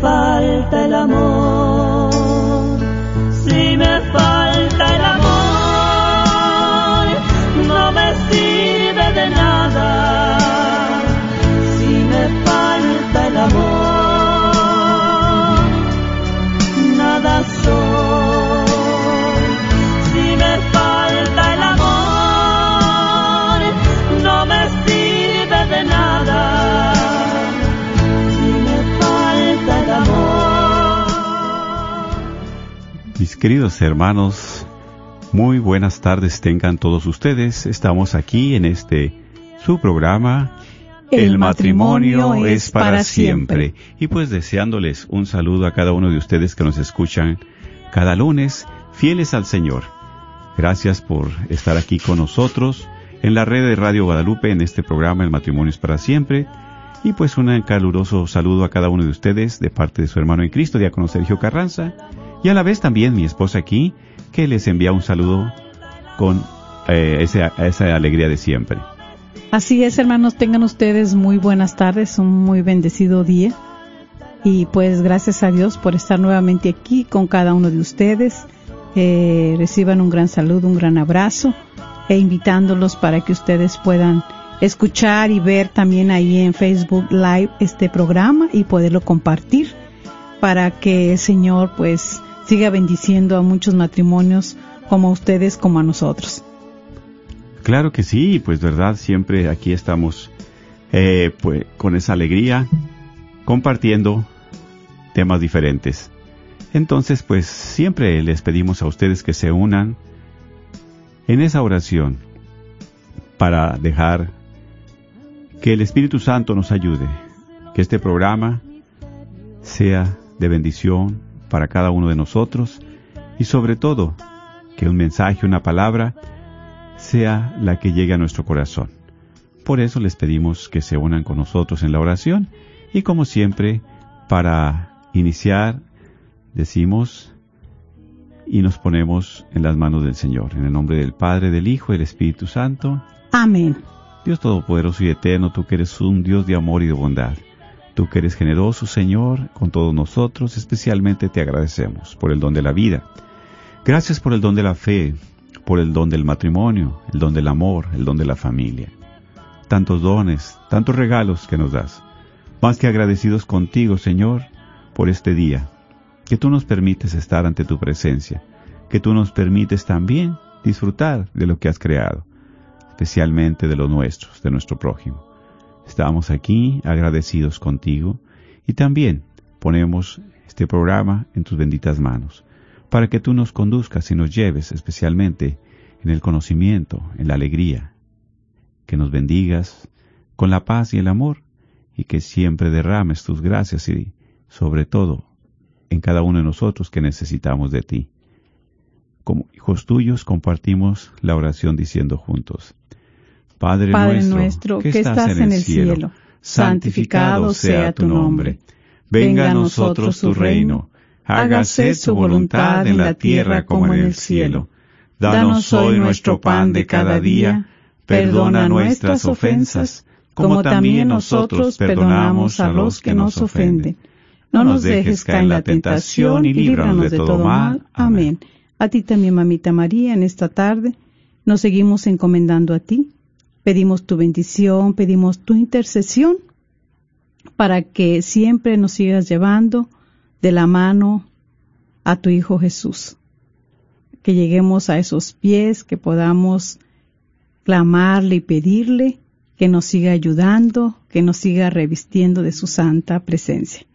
falta el amor, queridos hermanos, muy buenas tardes tengan todos ustedes. Estamos aquí en este su programa El matrimonio es para siempre. Y pues deseándoles un saludo a cada uno de ustedes que nos escuchan cada lunes, fieles al Señor. Gracias por estar aquí con nosotros en la red de Radio Guadalupe en este programa El matrimonio es para siempre. Y pues un caluroso saludo a cada uno de ustedes de parte de su hermano en Cristo, diácono Sergio Carranza, y a la vez también mi esposa aquí, que les envía un saludo con eh, esa, esa alegría de siempre. Así es, hermanos, tengan ustedes muy buenas tardes, un muy bendecido día. Y pues gracias a Dios por estar nuevamente aquí con cada uno de ustedes. Eh, reciban un gran saludo, un gran abrazo e invitándolos para que ustedes puedan escuchar y ver también ahí en Facebook Live este programa y poderlo compartir para que el Señor pues siga bendiciendo a muchos matrimonios como a ustedes como a nosotros. Claro que sí, pues verdad, siempre aquí estamos eh, pues con esa alegría compartiendo temas diferentes. Entonces, pues siempre les pedimos a ustedes que se unan en esa oración para dejar que el Espíritu Santo nos ayude, que este programa sea de bendición para cada uno de nosotros y sobre todo que un mensaje, una palabra, sea la que llegue a nuestro corazón. Por eso les pedimos que se unan con nosotros en la oración y como siempre, para iniciar, decimos y nos ponemos en las manos del Señor, en el nombre del Padre, del Hijo y del Espíritu Santo. Amén. Dios Todopoderoso y Eterno, tú que eres un Dios de amor y de bondad. Tú que eres generoso, Señor, con todos nosotros, especialmente te agradecemos por el don de la vida. Gracias por el don de la fe, por el don del matrimonio, el don del amor, el don de la familia. Tantos dones, tantos regalos que nos das. Más que agradecidos contigo, Señor, por este día, que tú nos permites estar ante tu presencia, que tú nos permites también disfrutar de lo que has creado, especialmente de los nuestros, de nuestro prójimo. Estamos aquí agradecidos contigo y también ponemos este programa en tus benditas manos, para que tú nos conduzcas y nos lleves especialmente en el conocimiento, en la alegría, que nos bendigas con la paz y el amor y que siempre derrames tus gracias y sobre todo en cada uno de nosotros que necesitamos de ti. Como hijos tuyos compartimos la oración diciendo juntos, Padre, Padre nuestro, nuestro, que estás en el cielo, santificado sea tu nombre. Venga a nosotros tu reino. Hágase tu voluntad en la tierra como en el cielo. Danos hoy nuestro pan de cada día. Perdona nuestras ofensas, como también nosotros perdonamos a los que nos ofenden. No nos dejes caer en la tentación y líbranos de todo mal. Amén. A ti también, mamita María, en esta tarde nos seguimos encomendando a ti. Pedimos tu bendición, pedimos tu intercesión para que siempre nos sigas llevando de la mano a tu Hijo Jesús. Que lleguemos a esos pies, que podamos clamarle y pedirle que nos siga ayudando, que nos siga revistiendo de su santa presencia.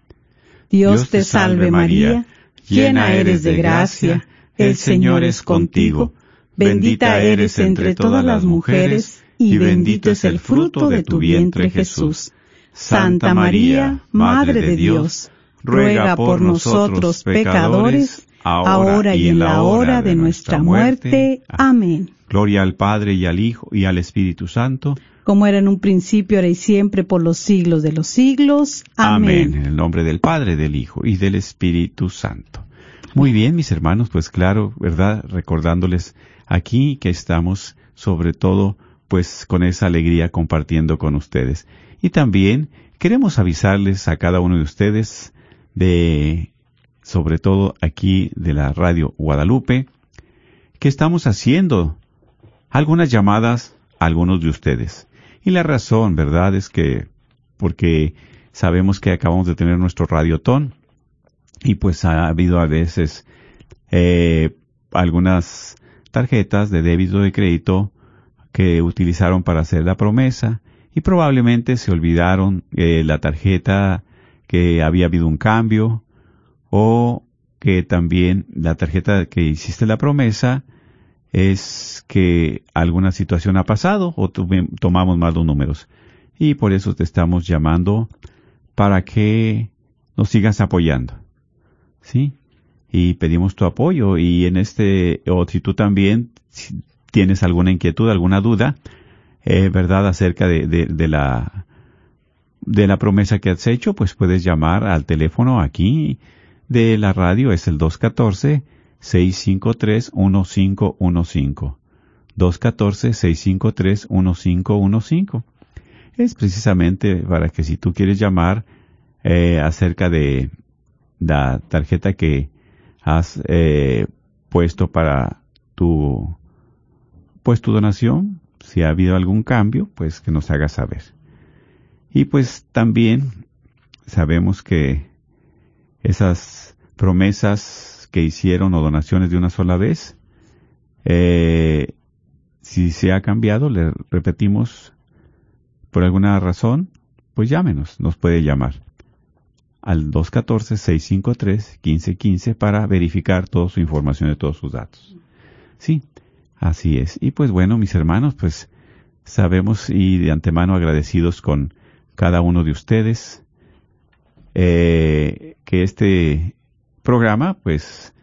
Dios, te salve María, llena eres de gracia, el Señor es contigo, bendita eres entre todas las mujeres, y bendito es el fruto de tu vientre Jesús. Santa María, Madre de Dios, ruega por nosotros pecadores, ahora y en la hora de nuestra muerte. Amén. Gloria al Padre y al Hijo y al Espíritu Santo. Como era en un principio, ahora y siempre, por los siglos de los siglos. Amén. En el nombre del Padre, del Hijo y del Espíritu Santo. Muy bien, mis hermanos, pues claro, ¿verdad? Recordándoles aquí que estamos sobre todo pues con esa alegría compartiendo con ustedes. Y también queremos avisarles a cada uno de ustedes de, sobre todo aquí de la radio Guadalupe, que estamos haciendo algunas llamadas a algunos de ustedes. Y la razón, ¿verdad? Es que, porque sabemos que acabamos de tener nuestro radiotón y pues ha habido a veces eh, algunas tarjetas de débito de crédito que utilizaron para hacer la promesa y probablemente se olvidaron eh, la tarjeta que había habido un cambio o que también la tarjeta que hiciste la promesa es que alguna situación ha pasado o tomamos mal los números. Y por eso te estamos llamando para que nos sigas apoyando. ¿Sí? Y pedimos tu apoyo y en este, o si tú también tienes alguna inquietud, alguna duda, eh, ¿verdad? Acerca de, de, de, la, de la promesa que has hecho, pues puedes llamar al teléfono aquí de la radio, es el 214 653-1515. 214-653-1515. Es precisamente para que si tú quieres llamar eh, acerca de la tarjeta que has eh, puesto para tu pues tu donación, si ha habido algún cambio, pues que nos haga saber. Y pues también sabemos que esas promesas que hicieron o donaciones de una sola vez. Eh, si se ha cambiado, le repetimos, por alguna razón, pues llámenos, nos puede llamar al 214-653-1515 para verificar toda su información de todos sus datos. Sí, así es. Y pues bueno, mis hermanos, pues sabemos y de antemano agradecidos con cada uno de ustedes eh, que este programa, pues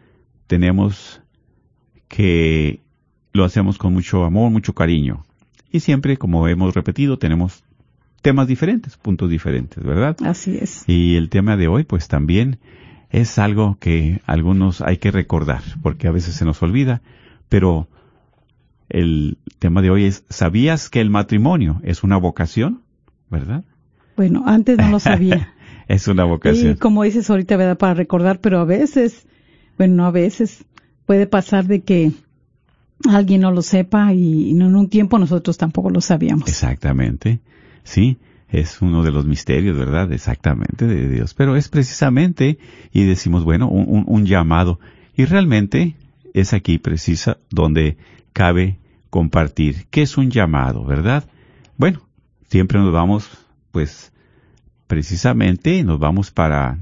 tenemos que lo hacemos con mucho amor, mucho cariño. Y siempre, como hemos repetido, tenemos temas diferentes, puntos diferentes, ¿verdad? Así es. Y el tema de hoy, pues también es algo que algunos hay que recordar, porque a veces se nos olvida, pero el tema de hoy es, ¿sabías que el matrimonio es una vocación? ¿Verdad? Bueno, antes no lo sabía. es una vocación. Y como dices ahorita, ¿verdad? Para recordar, pero a veces, bueno, no a veces, puede pasar de que alguien no lo sepa y en un tiempo nosotros tampoco lo sabíamos. Exactamente. Sí, es uno de los misterios, ¿verdad? Exactamente de Dios. Pero es precisamente, y decimos, bueno, un, un llamado. Y realmente es aquí precisa donde cabe compartir. ¿Qué es un llamado, verdad? Bueno, siempre nos vamos, pues, precisamente nos vamos para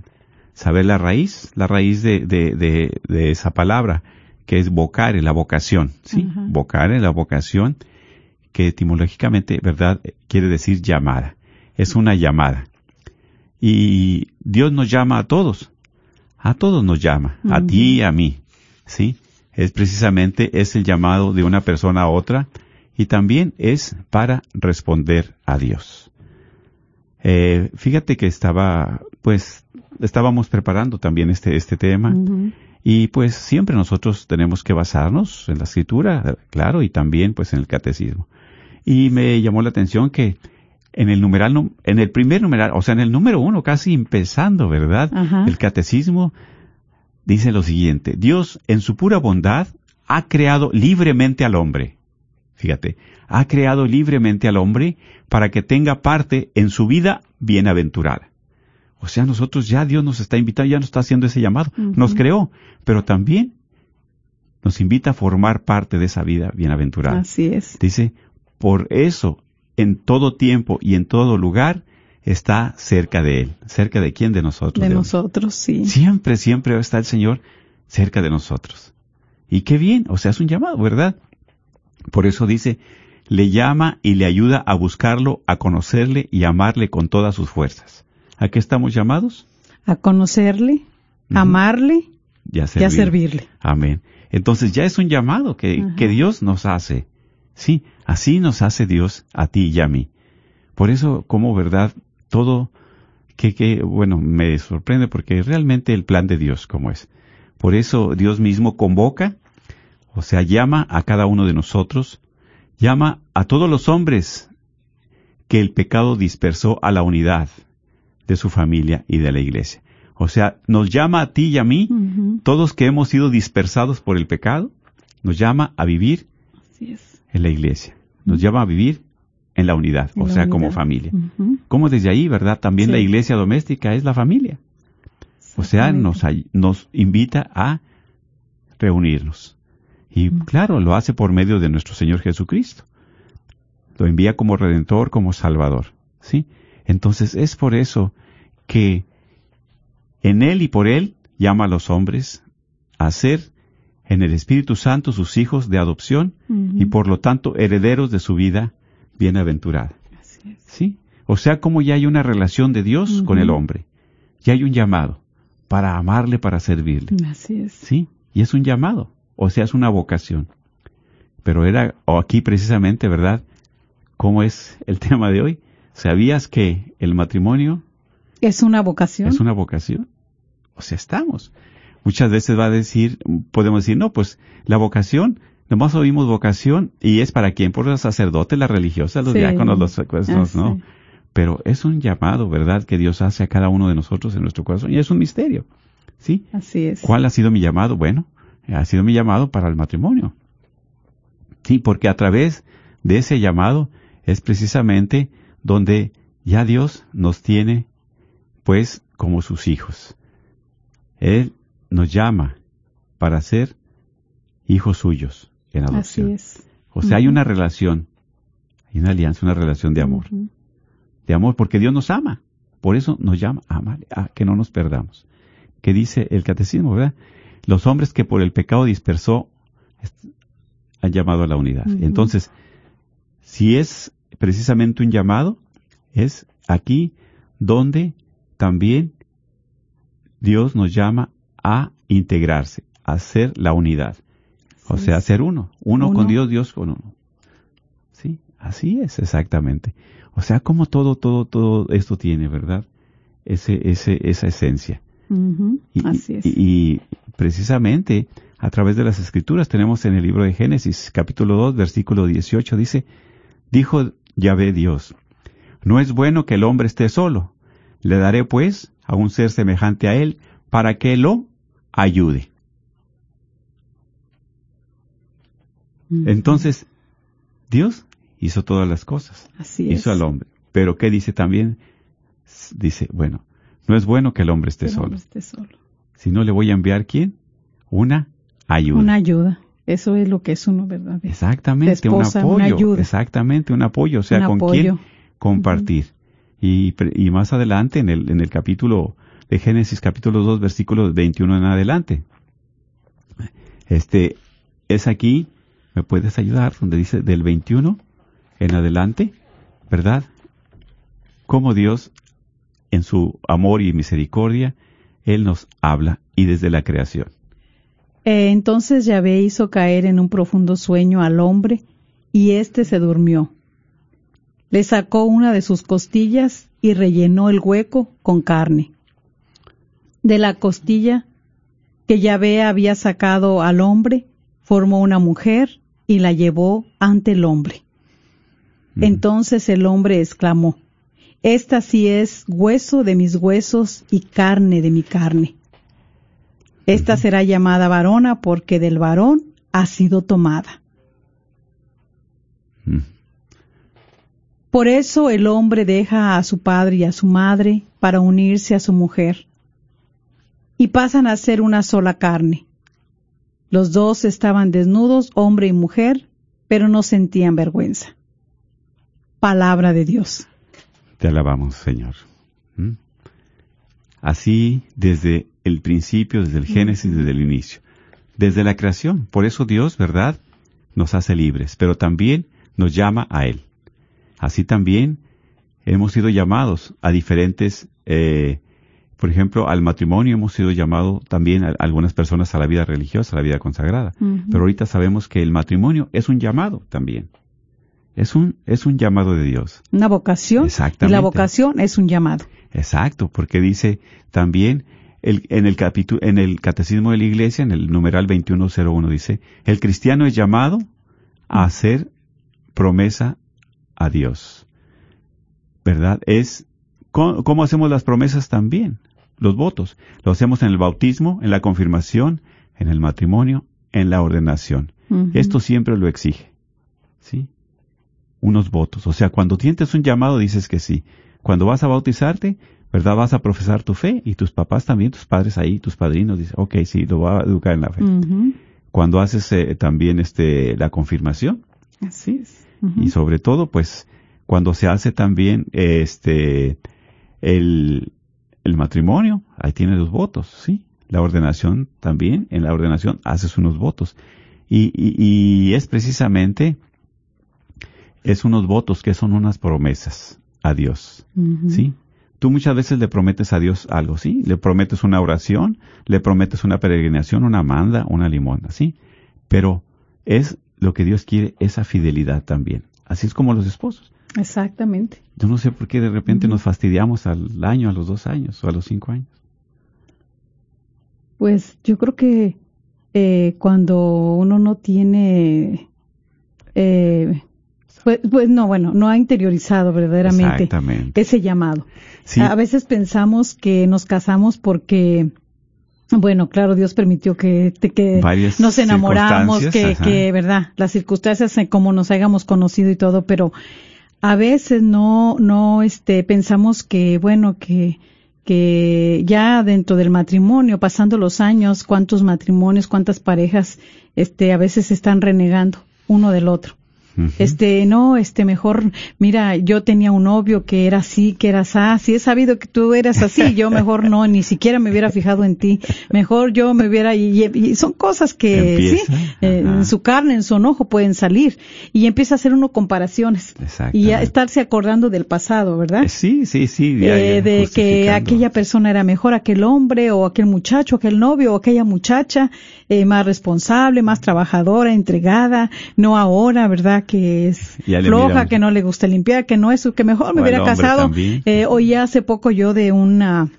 saber la raíz, la raíz de, de, de, esa palabra, que es vocare, la vocación, ¿sí? Vocare, la vocación, que etimológicamente, ¿verdad?, quiere decir llamada. Es una llamada. Y Dios nos llama a todos. A todos nos llama, a ti y a mí, ¿sí? Es precisamente, es el llamado de una persona a otra y también es para responder a Dios. Eh, fíjate que estaba, pues, estábamos preparando también este, este tema. Y pues siempre nosotros tenemos que basarnos en la escritura, claro, y también pues en el catecismo. Y me llamó la atención que en el numeral, en el primer numeral, o sea, en el número uno, casi empezando, ¿verdad? El catecismo dice lo siguiente, Dios en su pura bondad ha creado libremente al hombre. Fíjate, ha creado libremente al hombre para que tenga parte en su vida bienaventurada. O sea, nosotros ya Dios nos está invitando, ya nos está haciendo ese llamado. Nos creó, pero también nos invita a formar parte de esa vida bienaventurada. Así es. Dice, por eso, en todo tiempo y en todo lugar, está cerca de Él. ¿Cerca de quién? De nosotros. De, nosotros, sí. Siempre, siempre está el Señor cerca de nosotros. Y qué bien, o sea, es un llamado, ¿verdad? Por eso dice, le llama y le ayuda a buscarlo, a conocerle y amarle con todas sus fuerzas. ¿A qué estamos llamados? A conocerle, amarle y a, servirle. Amén. Entonces ya es un llamado que, que Dios nos hace. Sí, así nos hace Dios a ti y a mí. Por eso, como verdad, todo que, que, bueno, me sorprende porque realmente el plan de Dios como es. Por eso Dios mismo convoca, o sea, llama a cada uno de nosotros llama a todos los hombres que el pecado dispersó a la unidad de su familia y de la iglesia. O sea, nos llama a ti y a mí, todos que hemos sido dispersados por el pecado, nos llama a vivir Así es. en la iglesia. Nos llama a vivir en la unidad, En o la sea, como familia. Como desde ahí, ¿verdad? También Sí. la iglesia doméstica es la familia. O sea, nos, invita a reunirnos. Y claro, lo hace por medio de nuestro Señor Jesucristo. Lo envía como redentor, como salvador. ¿Sí? Entonces es por eso que en Él y por Él llama a los hombres a ser en el Espíritu Santo sus hijos de adopción y por lo tanto herederos de su vida bienaventurada. Así es. ¿Sí? O sea, como ya hay una relación de Dios con el hombre. Ya hay un llamado para amarle, para servirle. Así es. ¿Sí? Y es un llamado. O sea, es una vocación. Pero era o aquí precisamente, ¿verdad? ¿Cómo es el tema de hoy? ¿Sabías que el matrimonio Es una vocación. es una vocación? O sea, estamos. Muchas veces va a decir, podemos decir, no, pues la vocación, nomás oímos vocación y es para quién, por los sacerdotes, las religiosas, los Sí. diáconos, los secuestros, Ah, no. sí. Pero es un llamado, ¿verdad?, que Dios hace a cada uno de nosotros en nuestro corazón y es un misterio. ¿Sí? Así es. ¿Cuál ha sido mi llamado? Bueno, ha sido mi llamado para el matrimonio. Sí, porque a través de ese llamado es precisamente donde ya Dios nos tiene, pues, como sus hijos. Él nos llama para ser hijos suyos en Así adopción. es. O sea, hay una relación, hay una alianza, una relación de amor. De amor, porque Dios nos ama. Por eso nos llama a amar, a que no nos perdamos. Que dice el catecismo, ¿verdad? Los hombres que por el pecado dispersó han llamado a la unidad. Entonces, si es precisamente un llamado, es aquí donde también Dios nos llama a integrarse, a ser la unidad. O sea, ser uno. Uno, Uno. con Dios, Dios con uno. Sí, así es, exactamente. O sea, como todo, todo, todo esto tiene, ¿verdad? Ese, ese, esa esencia. Y, Así es. y- y precisamente a través de las escrituras tenemos en el libro de Génesis, capítulo 2, versículo 18, dice, dijo Yahvé Dios, no es bueno que el hombre esté solo, le daré pues a un ser semejante a él para que lo ayude. Entonces, Dios hizo todas las cosas, Así es. hizo al hombre. Pero ¿qué dice también? Dice, bueno, no es bueno que el hombre esté el solo. hombre esté solo. Si no le voy a enviar quién? Una ayuda. Una ayuda. Eso es lo que es uno, ¿verdad? Exactamente, esposa, un una apoyo. ayuda. Exactamente, un apoyo. O sea, Un con apoyo. quién compartir. y más adelante, en el, en el capítulo de Génesis, capítulo 2, versículo 21 en adelante. Este, es aquí, me puedes ayudar, donde dice del 21 en adelante, ¿verdad? Cómo Dios, en su amor y misericordia, Él nos habla y desde la creación. Eh, entonces Yahvé hizo caer en un profundo sueño al hombre y éste se durmió. Le sacó una de sus costillas y rellenó el hueco con carne. De la costilla que Yahvé había sacado al hombre, formó una mujer y la llevó ante el hombre. Entonces el hombre exclamó, Esta sí es hueso de mis huesos y carne de mi carne. Esta será llamada varona porque del varón ha sido tomada. Por eso el hombre deja a su padre y a su madre para unirse a su mujer y pasan a ser una sola carne. Los dos estaban desnudos, hombre y mujer, pero no sentían vergüenza. Palabra de Dios. Te alabamos, Señor. ¿Mm? Así desde el principio, desde el Génesis, desde el inicio, desde la creación. Por eso Dios, ¿verdad?, nos hace libres, pero también nos llama a Él. Así también hemos sido llamados a diferentes, eh, por ejemplo, al matrimonio hemos sido llamados también a algunas personas a la vida religiosa, a la vida consagrada. Pero ahorita sabemos que el matrimonio es un llamado también. Es un, es un llamado de Dios. Una vocación y Exactamente. la vocación es un llamado. Exacto, porque dice también el- en, el capítulo, en el Catecismo de la Iglesia, en el numeral 2101, dice, el cristiano es llamado a hacer promesa a Dios. ¿Verdad? Es, ¿cómo, cómo hacemos las promesas también? Los votos. Lo hacemos en el bautismo, en la confirmación, en el matrimonio, en la ordenación. Esto siempre lo exige. ¿Sí? Unos votos. O sea, cuando sientes un llamado dices que sí. Cuando vas a bautizarte, ¿verdad? Vas a profesar tu fe y tus papás también, tus padres ahí, tus padrinos dicen, ok, sí, lo va a educar en la fe. Cuando haces eh, también este, la confirmación, Así es. Y sobre todo pues cuando se hace también este el, el matrimonio ahí tiene los votos sí la ordenación también en la ordenación haces unos votos. Y, y, y es precisamente es unos votos que son unas promesas a Dios sí tú muchas veces le prometes a Dios algo sí le prometes una oración le prometes una peregrinación una manda una limona sí pero es lo que Dios quiere esa fidelidad también. Así es como los esposos Exactamente. yo no sé por qué de repente nos fastidiamos al año, a los dos años o a los cinco años. Pues yo creo que eh, cuando uno no tiene, eh, pues, pues no, bueno, no ha interiorizado verdaderamente ese llamado. Sí, A veces pensamos que nos casamos porque, bueno, claro, Dios permitió que, te- que Varias nos enamoramos, que, verdad, las circunstancias eh, como nos hayamos conocido y todo, pero a veces no, no, este, pensamos que, bueno, que, que ya dentro del matrimonio, pasando los años, cuántos matrimonios, cuántas parejas, este, a veces están renegando uno del otro. Este, no, este, mejor, mira, yo tenía un novio que era así, que era así, si he sabido que tú eras así, yo mejor no, ni siquiera me hubiera fijado en ti, mejor yo me hubiera, y, y son cosas que, Empieza, sí, eh, en su carne, en su enojo pueden salir, y empieza a hacer uno comparaciones, y a estarse acordando del pasado, ¿verdad? Eh, Sí, sí, sí. ya, Eh, de que aquella persona era mejor, aquel hombre o aquel muchacho, aquel novio o aquella muchacha, eh, más responsable, más trabajadora, entregada, no ahora, ¿verdad? Que es le floja, que no le gusta limpiar, que no es, que mejor me hubiera casado. Eh, oí hace poco yo de una,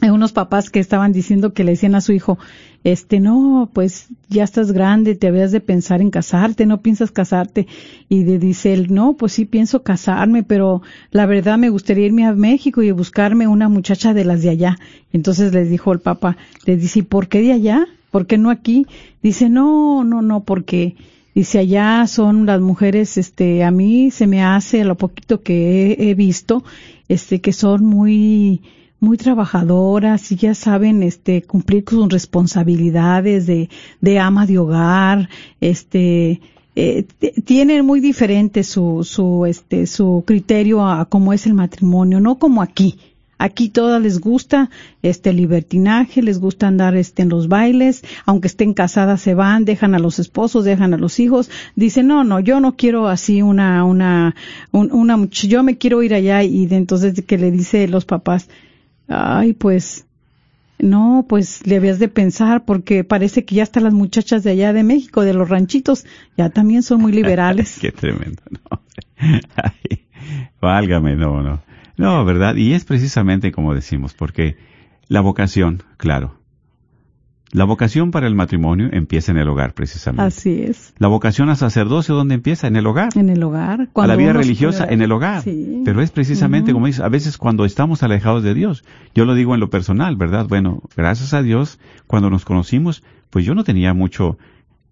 de unos papás que estaban diciendo que le decían a su hijo, este, no, pues ya estás grande, te habías de pensar en casarte, no piensas casarte. Y le dice él, no, pues sí pienso casarme, pero la verdad me gustaría irme a México y buscarme una muchacha de las de allá. Entonces les dijo el papá, les dice, ¿y por qué de allá? ¿Por qué no aquí? Dice, no, no, no, porque dice allá son las mujeres, este, a mí se me hace a lo poquito que he, visto, este, que son muy, muy trabajadoras y ya saben este cumplir con sus responsabilidades de, de ama de hogar este eh, tienen muy diferente su su este su criterio a, cómo es el matrimonio no como aquí Aquí todas les gusta este libertinaje, les gusta andar este en los bailes, aunque estén casadas se van, dejan a los esposos, dejan a los hijos, dicen, "No, no, yo no quiero así una una un- una yo me quiero ir allá" y de entonces que le dice los papás, "Ay, pues no, pues le habías de pensar porque parece que ya hasta las muchachas de allá de México, de los ranchitos, ya también son muy liberales." Qué tremendo, ¿no? Ay, válgame, no, no. No, ¿verdad? Y es precisamente como decimos, porque la vocación, claro, la vocación para el matrimonio empieza en el hogar, precisamente. Así es. La vocación al sacerdocio, ¿dónde empieza? En el hogar. En el hogar. a la vida religiosa en el hogar. Sí. Pero es precisamente, como dices, a veces cuando estamos alejados de Dios. Yo lo digo en lo personal, ¿verdad? Bueno, gracias a Dios, cuando nos conocimos, pues yo no tenía mucho,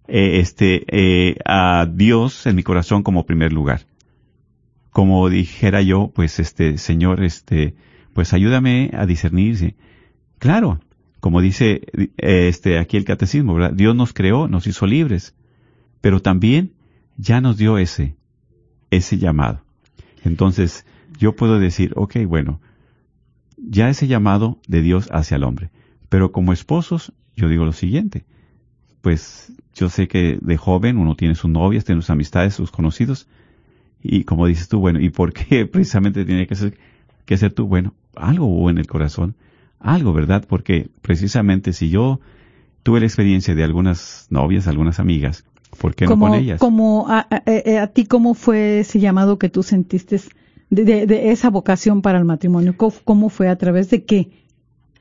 eh, este, eh, a Dios en mi corazón como primer lugar. Como dijera yo, pues este, Señor, este, pues ayúdame a discernir. sí. Claro, como dice eh, este aquí el catecismo. Dios nos creó, nos hizo libres, pero también ya nos dio ese, ese llamado. Entonces, yo puedo decir, ok, bueno, ya ese llamado de Dios hacia el hombre. Pero como esposos, yo digo lo siguiente, pues yo sé que de joven uno tiene sus novias, tiene sus amistades, sus conocidos, y como dices tú, bueno, ¿y por qué precisamente tiene que ser, que ser tú? Bueno, algo hubo en el corazón, algo, ¿verdad? Porque precisamente si yo tuve la experiencia de algunas novias, algunas amigas, ¿por qué como, no con ellas? Como a, a- a- ti, ¿cómo fue ese llamado que tú sentiste de, de- de esa vocación para el matrimonio? ¿Cómo, cómo fue? ¿A través de qué?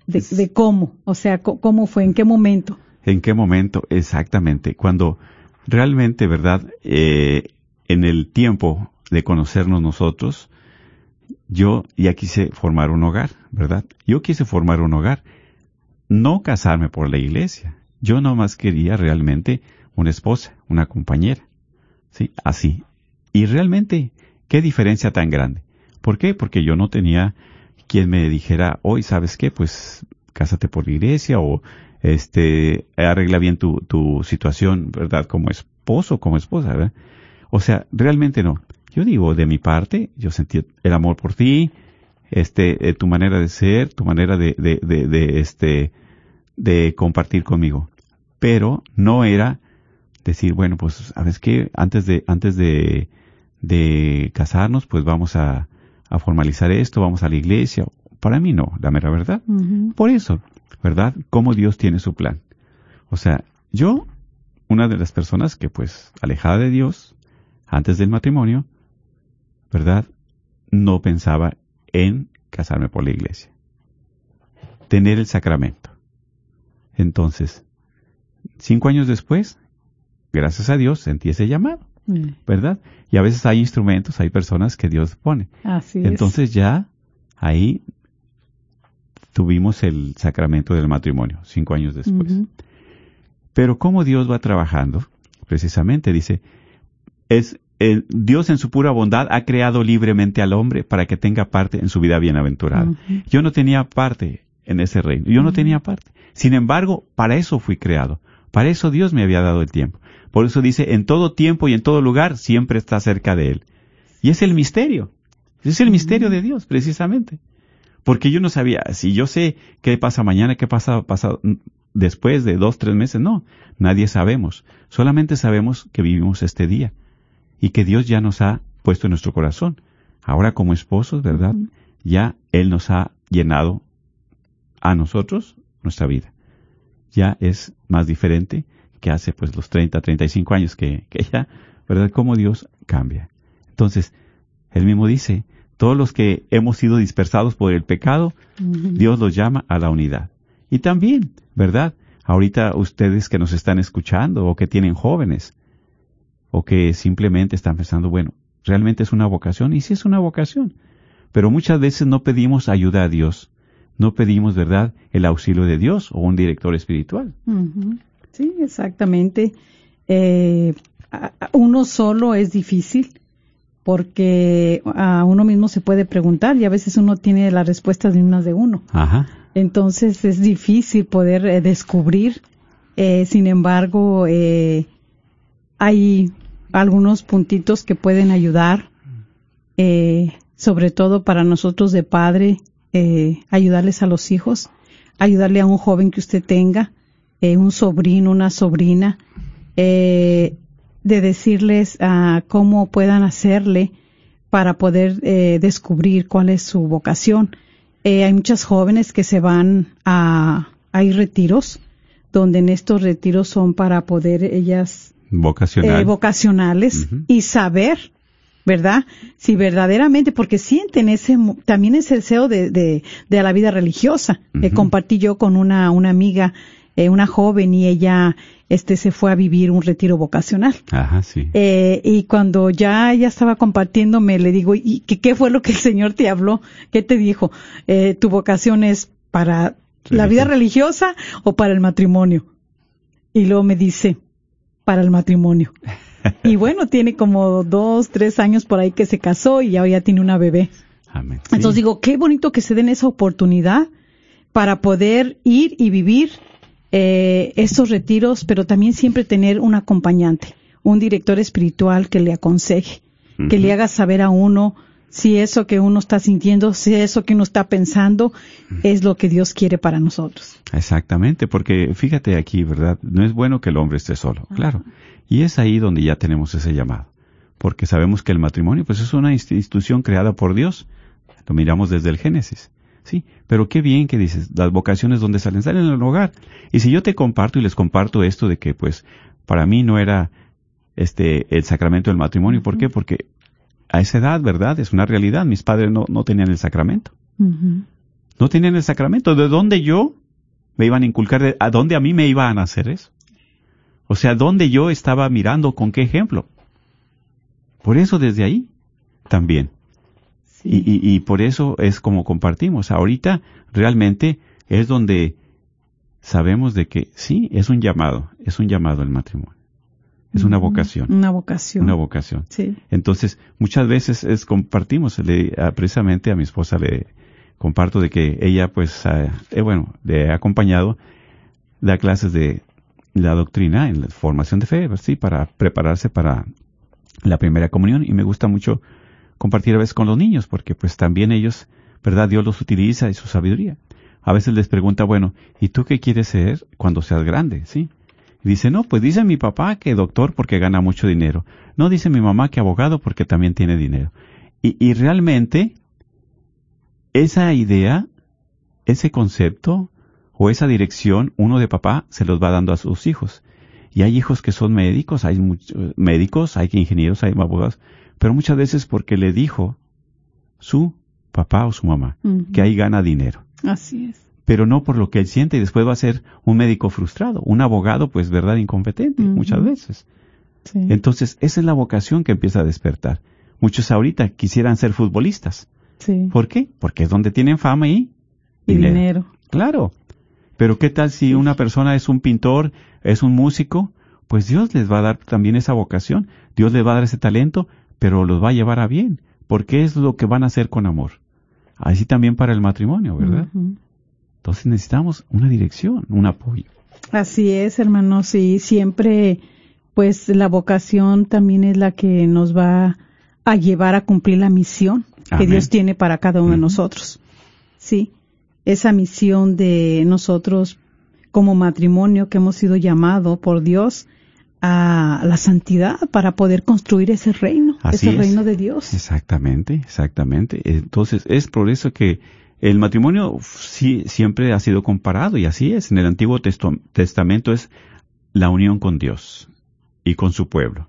De, cómo? O sea, ¿cómo fue? ¿En qué momento? ¿En qué momento? Exactamente. Cuando realmente, ¿verdad? Eh, en el tiempo de conocernos nosotros, yo ya quise formar un hogar, ¿verdad? Yo quise formar un hogar, no casarme por la iglesia. Yo nomás quería realmente una esposa, una compañera. Sí, así. Y realmente, qué diferencia tan grande. ¿Por qué? Porque yo no tenía quien me dijera, hoy, ¿sabes qué? Pues cásate por la iglesia o este, arregla bien tu, tu situación, ¿verdad? Como esposo, como esposa, ¿verdad? O sea, realmente no. Yo digo, de mi parte, yo sentí el amor por ti, este, eh, tu manera de ser, tu manera de, de, de, de, este, de compartir conmigo. Pero no era decir, bueno, pues, ¿sabes qué? Antes de, antes de, de casarnos, pues vamos a, a formalizar esto, vamos a la iglesia. Para mí no, la mera verdad. Por eso, ¿verdad? Cómo Dios tiene su plan. O sea, yo, una de las personas que pues alejada de Dios, antes del matrimonio, ¿verdad? No pensaba en casarme por la iglesia. Tener el sacramento. Entonces, cinco años después, gracias a Dios, sentí ese llamado, Mm, ¿verdad? Y a veces hay instrumentos, hay personas que Dios pone. Así es. Entonces ya ahí tuvimos el sacramento del matrimonio, cinco años después. Pero cómo Dios va trabajando, precisamente dice, es el Dios en su pura bondad ha creado libremente al hombre para que tenga parte en su vida bienaventurada. Yo no tenía parte en ese reino, yo no tenía parte. Sin embargo, para eso fui creado. Para eso Dios me había dado el tiempo. Por eso dice, en todo tiempo y en todo lugar siempre está cerca de Él. Y es el misterio. Es el misterio de Dios, precisamente. Porque yo no sabía, si yo sé qué pasa mañana, qué pasa pasado, después de dos, tres meses, no. Nadie sabemos. Solamente sabemos que vivimos este día. Y que Dios ya nos ha puesto en nuestro corazón. Ahora como esposos, ¿verdad? Ya Él nos ha llenado a nosotros nuestra vida. Ya es más diferente que hace pues los 30, 35 años que, que ya, ¿verdad? Cómo Dios cambia. Entonces, Él mismo dice, todos los que hemos sido dispersados por el pecado. Dios los llama a la unidad. Y también, ¿verdad? Ahorita ustedes que nos están escuchando o que tienen jóvenes o que simplemente están pensando, bueno, realmente es una vocación y sí es una vocación, pero muchas veces no pedimos ayuda a Dios, no pedimos, ¿verdad?, el auxilio de Dios o un director espiritual. Sí, exactamente. Eh, uno solo es difícil porque a uno mismo se puede preguntar y a veces uno tiene las respuestas de unas de uno. Ajá. Entonces es difícil poder eh, descubrir. Eh, sin embargo, eh, hay algunos puntitos que pueden ayudar, eh, sobre todo para nosotros de padre, eh, ayudarles a los hijos, ayudarle a un joven que usted tenga, eh, un sobrino, una sobrina, eh, de decirles ah, cómo puedan hacerle para poder descubrir cuál es su vocación. Hay muchas jóvenes que se van a, hay retiros, donde en estos retiros son para poder ellas Vocacional. eh, vocacionales y saber, ¿verdad? Si verdaderamente, porque sienten ese, también ese deseo de, de, de la vida religiosa. Eh, Ujú. compartí yo con una, una amiga, eh, una joven, y ella, este, se fue a vivir un retiro vocacional. Ajá, sí. Eh, y cuando ya ella estaba compartiéndome, le digo, ¿y qué, qué fue lo que el Señor te habló? ¿Qué te dijo? Eh, ¿Tu vocación es para la vida religiosa o para el matrimonio? Y luego me dice, para el matrimonio. y bueno, tiene como dos, tres años por ahí que se casó y ya, ya tiene una bebé. Amén. Sí. Entonces digo, qué bonito que se den esa oportunidad para poder ir y vivir eh, estos retiros, pero también siempre tener un acompañante, un director espiritual que le aconseje, que le haga saber a uno si eso que uno está sintiendo, si eso que uno está pensando es lo que Dios quiere para nosotros. Exactamente, porque fíjate aquí, ¿verdad? No es bueno que el hombre esté solo, claro. Y es ahí donde ya tenemos ese llamado, porque sabemos que el matrimonio pues es una institución creada por Dios. Lo miramos desde el Génesis. Sí, pero qué bien que dices, las vocaciones donde salen, salen en el hogar. Y si yo te comparto y les comparto esto de que pues para mí no era este el sacramento del matrimonio, ¿por qué? Porque a esa edad, ¿verdad? Es una realidad, mis padres no, no tenían el sacramento. No tenían el sacramento. ¿De dónde yo me iban a inculcar? ¿A dónde a mí me iban a hacer eso? O sea, ¿dónde yo estaba mirando? ¿Con qué ejemplo? Por eso desde ahí también. Sí. Y, y, y por eso es como compartimos. Ahorita realmente es donde sabemos de que sí, es un llamado, es un llamado el matrimonio. Es una vocación, Una vocación. una vocación. Sí. Entonces, muchas veces es compartimos, le, a- precisamente a mi esposa le comparto de que ella, pues, eh, bueno, le ha acompañado, da clases de la doctrina en la formación de fe, pues, sí, para prepararse para la primera comunión y me gusta mucho compartir a veces con los niños porque pues también ellos, ¿verdad? Dios los utiliza y su sabiduría. A veces les pregunta, bueno, ¿y tú qué quieres ser cuando seas grande? ¿Sí? Y dice, no, pues dice mi papá que doctor porque gana mucho dinero. No dice mi mamá que abogado porque también tiene dinero. Y, y realmente esa idea, ese concepto o esa dirección, uno de papá se los va dando a sus hijos. Y hay hijos que son médicos, hay muchos médicos, hay ingenieros, hay abogados, pero muchas veces porque le dijo su papá o su mamá que ahí gana dinero Así es. Pero no por lo que él siente y después va a ser un médico frustrado, un abogado pues verdad incompetente muchas veces. Sí. Entonces esa es la vocación que empieza a despertar. Muchos ahorita quisieran ser futbolistas. sí. ¿Por qué? Porque es donde tienen fama y Y dinero. Claro. Pero ¿qué tal si una persona es un pintor, es un músico? Pues Dios les va a dar también esa vocación, Dios les va a dar ese talento, pero los va a llevar a bien, porque es lo que van a hacer con amor. Así también para el matrimonio, ¿verdad? Entonces necesitamos una dirección, un apoyo. Así es, hermanos, y siempre, pues la vocación también es la que nos va a llevar a cumplir la misión que. Dios tiene para cada uno de nosotros. Sí, esa misión de nosotros como matrimonio que hemos sido llamados por Dios a la santidad para poder construir ese reino, Así ese es. reino de Dios. Exactamente, exactamente. Entonces es por eso que el matrimonio sí siempre ha sido comparado y así es. En el Antiguo Testamento es la unión con Dios y con su pueblo.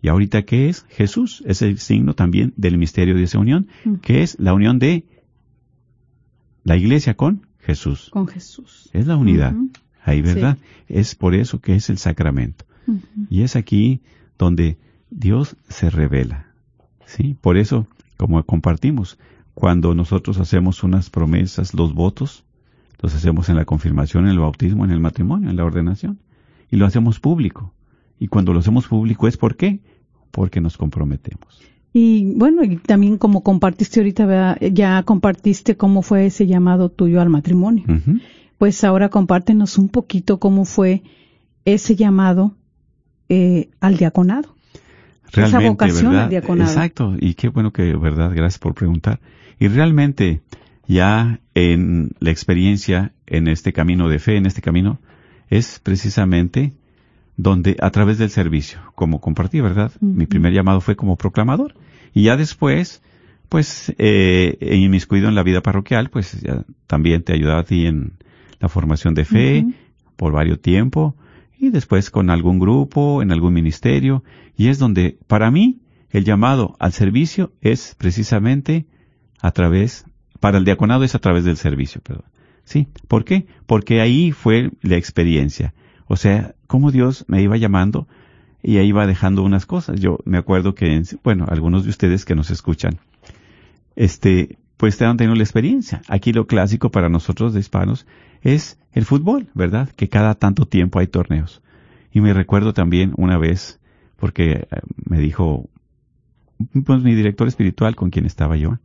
Y ahorita qué es Jesús es el signo también del misterio de esa unión, Mm. que es la unión de la iglesia con Jesús. Con Jesús. Es la unidad. Ahí, ¿verdad? Es por eso que es el sacramento. Y es aquí donde Dios se revela. ¿Sí? Por eso, como compartimos, cuando nosotros hacemos unas promesas, los votos, los hacemos en la confirmación, en el bautismo, en el matrimonio, en la ordenación. Y lo hacemos público. Y cuando lo hacemos público es ¿por qué? Porque nos comprometemos. Y bueno, y también como compartiste ahorita, ¿verdad? ya compartiste cómo fue ese llamado tuyo al matrimonio. Pues ahora compártenos un poquito cómo fue ese llamado eh, al diaconado. Esa vocación al diaconado. Exacto, y qué bueno que, verdad, gracias por preguntar. Y realmente, ya en la experiencia, en este camino de fe, en este camino, es precisamente donde, a través del servicio, como compartí, ¿verdad? Mi primer llamado fue como proclamador. Y ya después, pues, eh, inmiscuido en la vida parroquial, pues ya también te ayudaba a ti en la formación de fe por varios tiempo y después con algún grupo, en algún ministerio, y es donde para mí el llamado al servicio es precisamente a través, para el diaconado es a través del servicio, perdón. ¿Sí? ¿Por qué? Porque ahí fue la experiencia. O sea, cómo Dios me iba llamando y ahí iba dejando unas cosas. Yo me acuerdo que, en- bueno, algunos de ustedes que nos escuchan, este, pues te han tenido la experiencia. Aquí lo clásico para nosotros de hispanos es el fútbol, ¿verdad? Que cada tanto tiempo hay torneos. Y me recuerdo también una vez, porque eh, me dijo, pues mi director espiritual con quien estaba yo,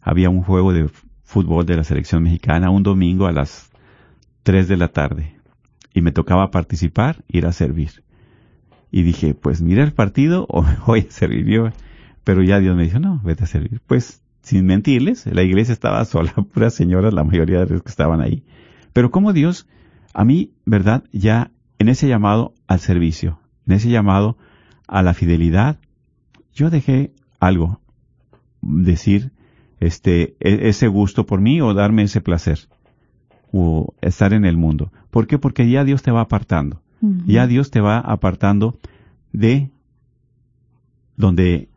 había un juego de fútbol de la selección mexicana un domingo a las 3 de la tarde. Y me tocaba participar, ir a servir. Y dije, pues mira el partido o me voy a servir yo. Pero ya Dios me dijo, no, vete a servir. Pues sin mentirles, la iglesia estaba sola, puras señoras, la mayoría de los que estaban ahí. Pero como Dios, a mí, ¿verdad? Ya en ese llamado al servicio, en ese llamado a la fidelidad, yo dejé algo, decir, este, e- ese gusto por mí o darme ese placer, o estar en el mundo. ¿Por qué? Porque ya Dios te va apartando. Ya Dios te va apartando de donde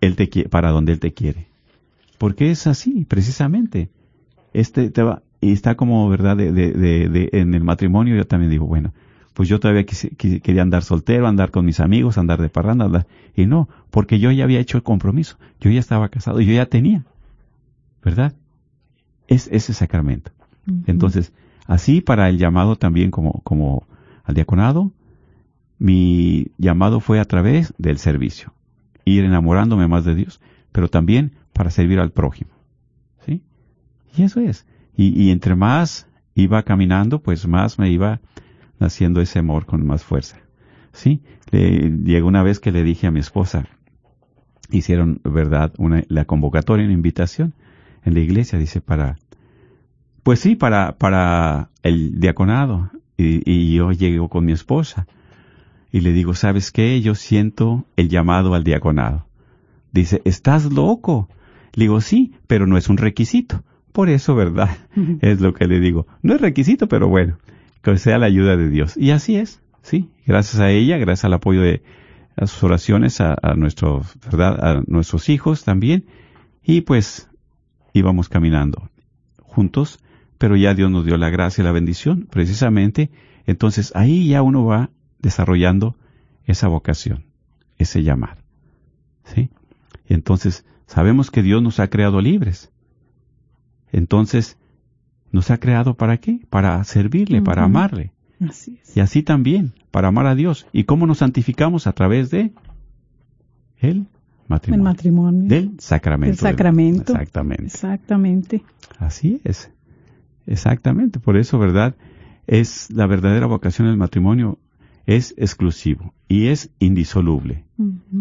Él te quiere, para donde Él te quiere. Porque es así, precisamente. Este te va, y está como, verdad, de, de, de, de- en el matrimonio yo también digo, bueno, pues yo todavía quise- quise- quería andar soltero, andar con mis amigos, andar de parranda, andar, y no, porque yo ya había hecho el compromiso, yo ya estaba casado, yo ya tenía. ¿Verdad? Es ese sacramento. Entonces, así para el llamado también como, como al diaconado, mi llamado fue a través del servicio, ir enamorándome más de Dios, pero también para servir al prójimo. ¿Sí? Y eso es. Y, y entre más iba caminando, pues más me iba naciendo ese amor con más fuerza. ¿Sí? Le, llegó una vez que le dije a mi esposa, hicieron, ¿verdad?, una, la convocatoria, una invitación en la iglesia, dice, para, pues sí, para, para el diaconado. Y, y yo llego con mi esposa y le digo, ¿sabes qué? Yo siento el llamado al diaconado. Dice, ¿estás loco? Le digo, sí, pero no es un requisito. Por eso, ¿verdad? Es lo que le digo. No es requisito, pero bueno, que sea la ayuda de Dios. Y así es, sí. Gracias a ella, gracias al apoyo de a sus oraciones, a, a nuestros, ¿verdad? A nuestros hijos también. Y pues íbamos caminando juntos, pero ya Dios nos dio la gracia y la bendición, precisamente. Entonces ahí ya uno va desarrollando esa vocación, ese llamar. ¿Sí? Entonces sabemos que Dios nos ha creado libres. Entonces, ¿nos ha creado para qué? Para servirle, para amarle. Así es. Y así también, para amar a Dios. ¿Y cómo nos santificamos? A través de el El matrimonio. matrimonio. Del sacramento. Del sacramento. Exactamente. Exactamente. Así es. Exactamente. Por eso, ¿verdad? Es la verdadera vocación del matrimonio. Es exclusivo y es indisoluble.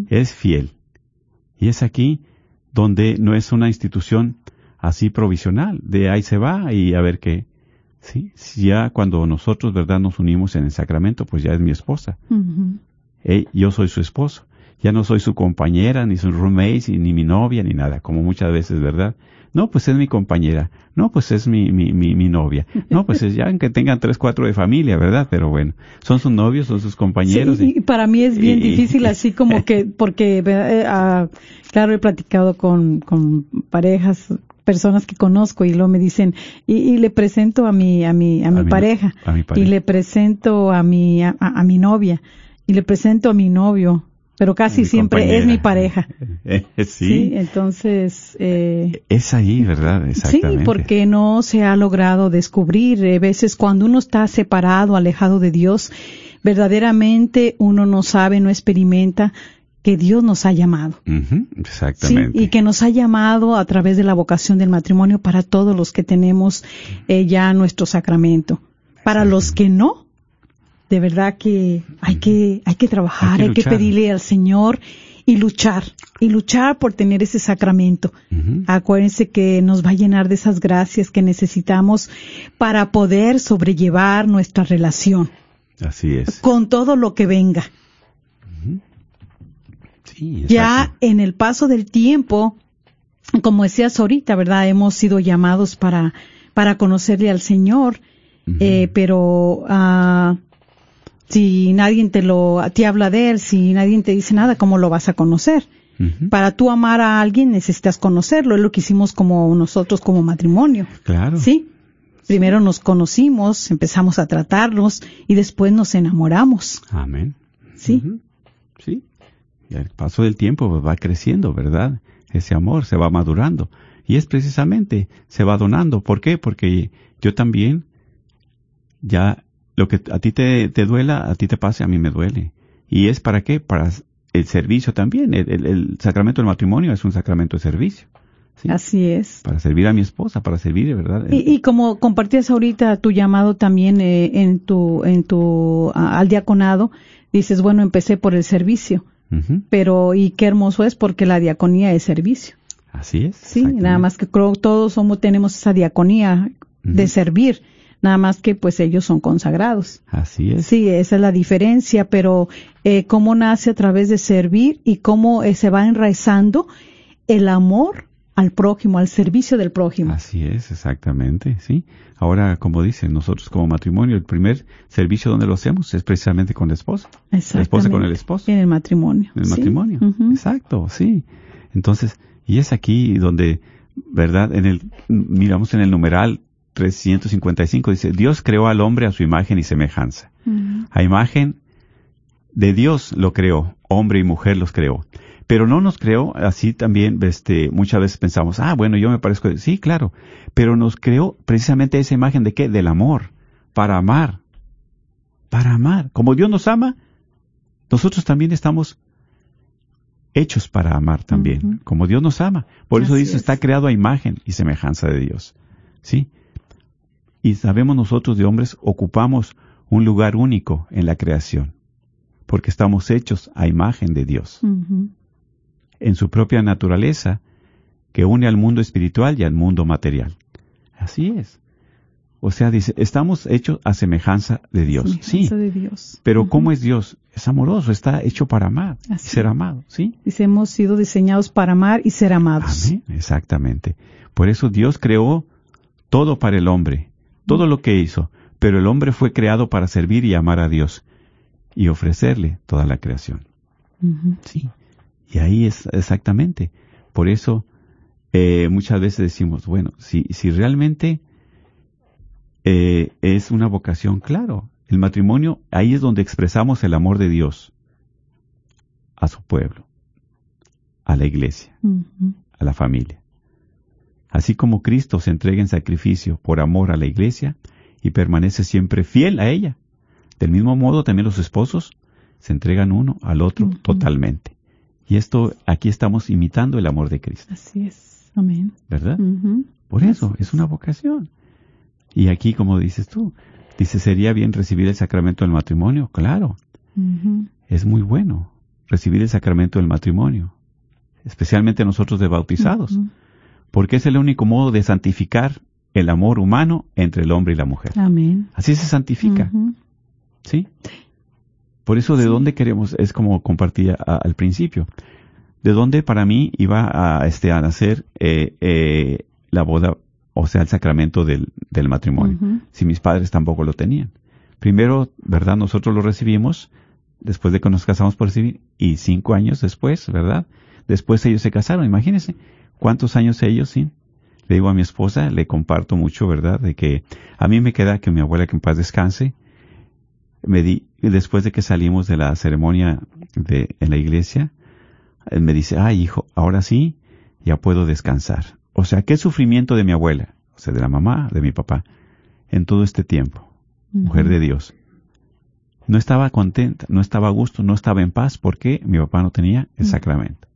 Es fiel. Y es aquí donde no es una institución así provisional, de ahí se va y a ver qué. Sí, Si ya cuando nosotros, ¿verdad?, nos unimos en el sacramento, pues ya es mi esposa. Eh, yo soy su esposo. Ya no soy su compañera, ni su roommate, ni mi novia, ni nada, como muchas veces, ¿verdad? No, pues es mi compañera. No, pues es mi, mi, mi, mi novia. No, pues es ya que tengan tres, cuatro de familia, ¿verdad? Pero bueno, son sus novios, son sus compañeros. Sí, y para mí es bien y- difícil así como que, porque, eh, ah, claro, he platicado con, con parejas, personas que conozco y luego me dicen, y, y le presento a mi, a mi, a mi pareja, a mi y pareja. le presento a mi, a, a mi novia, y le presento a mi novio, pero casi Mi siempre es mi pareja. Eh, sí, Sí, entonces, eh, es ahí, ¿verdad? Exactamente. Sí, porque no se ha logrado descubrir. A veces cuando uno está separado, alejado de Dios, verdaderamente uno no sabe, no experimenta que Dios nos ha llamado. Ujú, Sí, exactamente. y que nos ha llamado a través de la vocación del matrimonio para todos los que tenemos eh, ya nuestro sacramento. Para los que no, de verdad que hay que hay que trabajar, Hay hay que pedirle al Señor y luchar y luchar por tener ese sacramento. Ujú, Acuérdense que nos va a llenar de esas gracias que necesitamos para poder sobrellevar nuestra relación Así es. con todo lo que venga. Sí, Ya en el paso del tiempo, como decías ahorita, ¿verdad? Hemos sido llamados para, para conocerle al Señor, eh, pero ah, si nadie te lo, te habla de él, si nadie te dice nada, ¿cómo lo vas a conocer? Para tú amar a alguien necesitas conocerlo, es lo que hicimos como nosotros como matrimonio. Claro. Sí. Primero nos conocimos, empezamos a tratarnos y después nos enamoramos. Amén. Sí. Sí. Y al paso del tiempo pues, va creciendo, ¿verdad? Ese amor se va madurando. Y es precisamente, se va donando. ¿Por qué? Porque yo también, ya lo que a ti te, te duela, a ti te pase, a mí me duele. ¿Y es para qué? Para el servicio también. El, el- el sacramento del matrimonio es un sacramento de servicio. ¿sí? Así es. Para servir a mi esposa, para servir, de ¿verdad? Y, y como compartías ahorita tu llamado también eh, en tu, en tu, a- al diaconado, dices, bueno, empecé por el servicio, pero y qué hermoso es porque la diaconía es servicio. Así es. Sí, nada más que creo todos somos, tenemos esa diaconía de servir, nada más que pues ellos son consagrados. Así es. Sí, esa es la diferencia, pero eh, cómo nace a través de servir y cómo eh, se va enraizando el amor al prójimo, al servicio del prójimo. Así es, exactamente, sí. Ahora, como dicen, nosotros como matrimonio, el primer servicio donde lo hacemos es precisamente con la esposa. La esposa con el esposo. En el matrimonio. En el sí. matrimonio. Ujú. Exacto, sí. Entonces, y es aquí donde, ¿verdad? En el, miramos en el numeral 355, dice, Dios creó al hombre a su imagen y semejanza. A imagen de Dios lo creó, hombre y mujer los creó. Pero no nos creó así también, este, muchas veces pensamos, ah, bueno, yo me parezco, sí, claro, pero nos creó precisamente esa imagen de qué? Del amor, para amar, para amar. Como Dios nos ama, nosotros también estamos hechos para amar también, como Dios nos ama. Por eso dice, es. está creado a imagen y semejanza de Dios. ¿Sí? Y sabemos nosotros de hombres ocupamos un lugar único en la creación, porque estamos hechos a imagen de Dios, en su propia naturaleza, que une al mundo espiritual y al mundo material. Así es. O sea, dice, estamos hechos a semejanza de Dios. Sí, Semejanza de Dios. pero. ¿cómo es Dios? Es amoroso, está hecho para amar y ser amado, ¿sí? Dice, hemos sido diseñados para amar y ser amados. Amén, exactamente. Por eso Dios creó todo para el hombre, todo lo que hizo, pero el hombre fue creado para servir y amar a Dios y ofrecerle toda la creación. Sí. Y ahí es exactamente. Por eso eh, muchas veces decimos, bueno, si, si realmente eh, es una vocación, claro, el matrimonio, ahí es donde expresamos el amor de Dios a su pueblo, a la iglesia a la familia. Así como Cristo se entrega en sacrificio por amor a la iglesia y permanece siempre fiel a ella. Del mismo modo también los esposos se entregan uno al otro totalmente. Y esto aquí estamos imitando el amor de Cristo, Así es. Amén. ¿verdad? Por eso es una vocación. Y aquí, como dices tú, dice, ¿sería bien recibir el sacramento del matrimonio? Claro, es muy bueno recibir el sacramento del matrimonio, especialmente nosotros de bautizados. Porque es el único modo de santificar el amor humano entre el hombre y la mujer. Amén. Así se santifica. ¿sí? Por eso, ¿de Sí. dónde queremos? Es como compartía al principio. ¿De dónde para mí iba a, este, a nacer eh, eh, la boda, o sea, el sacramento del, del matrimonio? Si mis padres tampoco lo tenían. Primero, ¿verdad? Nosotros lo recibimos, después de que nos casamos por recibir, y cinco años después, ¿verdad? Después ellos se casaron, imagínense cuántos años ellos, sí. Le digo a mi esposa, le comparto mucho, ¿verdad? De que a mí me queda que mi abuela, que en paz descanse, me di, después de que salimos de la ceremonia de, en la iglesia, me dice, ay hijo, ahora sí, ya puedo descansar. O sea, qué sufrimiento de mi abuela, o sea, de la mamá, de mi papá, en todo este tiempo mujer de Dios. No estaba contenta, no estaba a gusto, no estaba en paz porque mi papá no tenía el sacramento.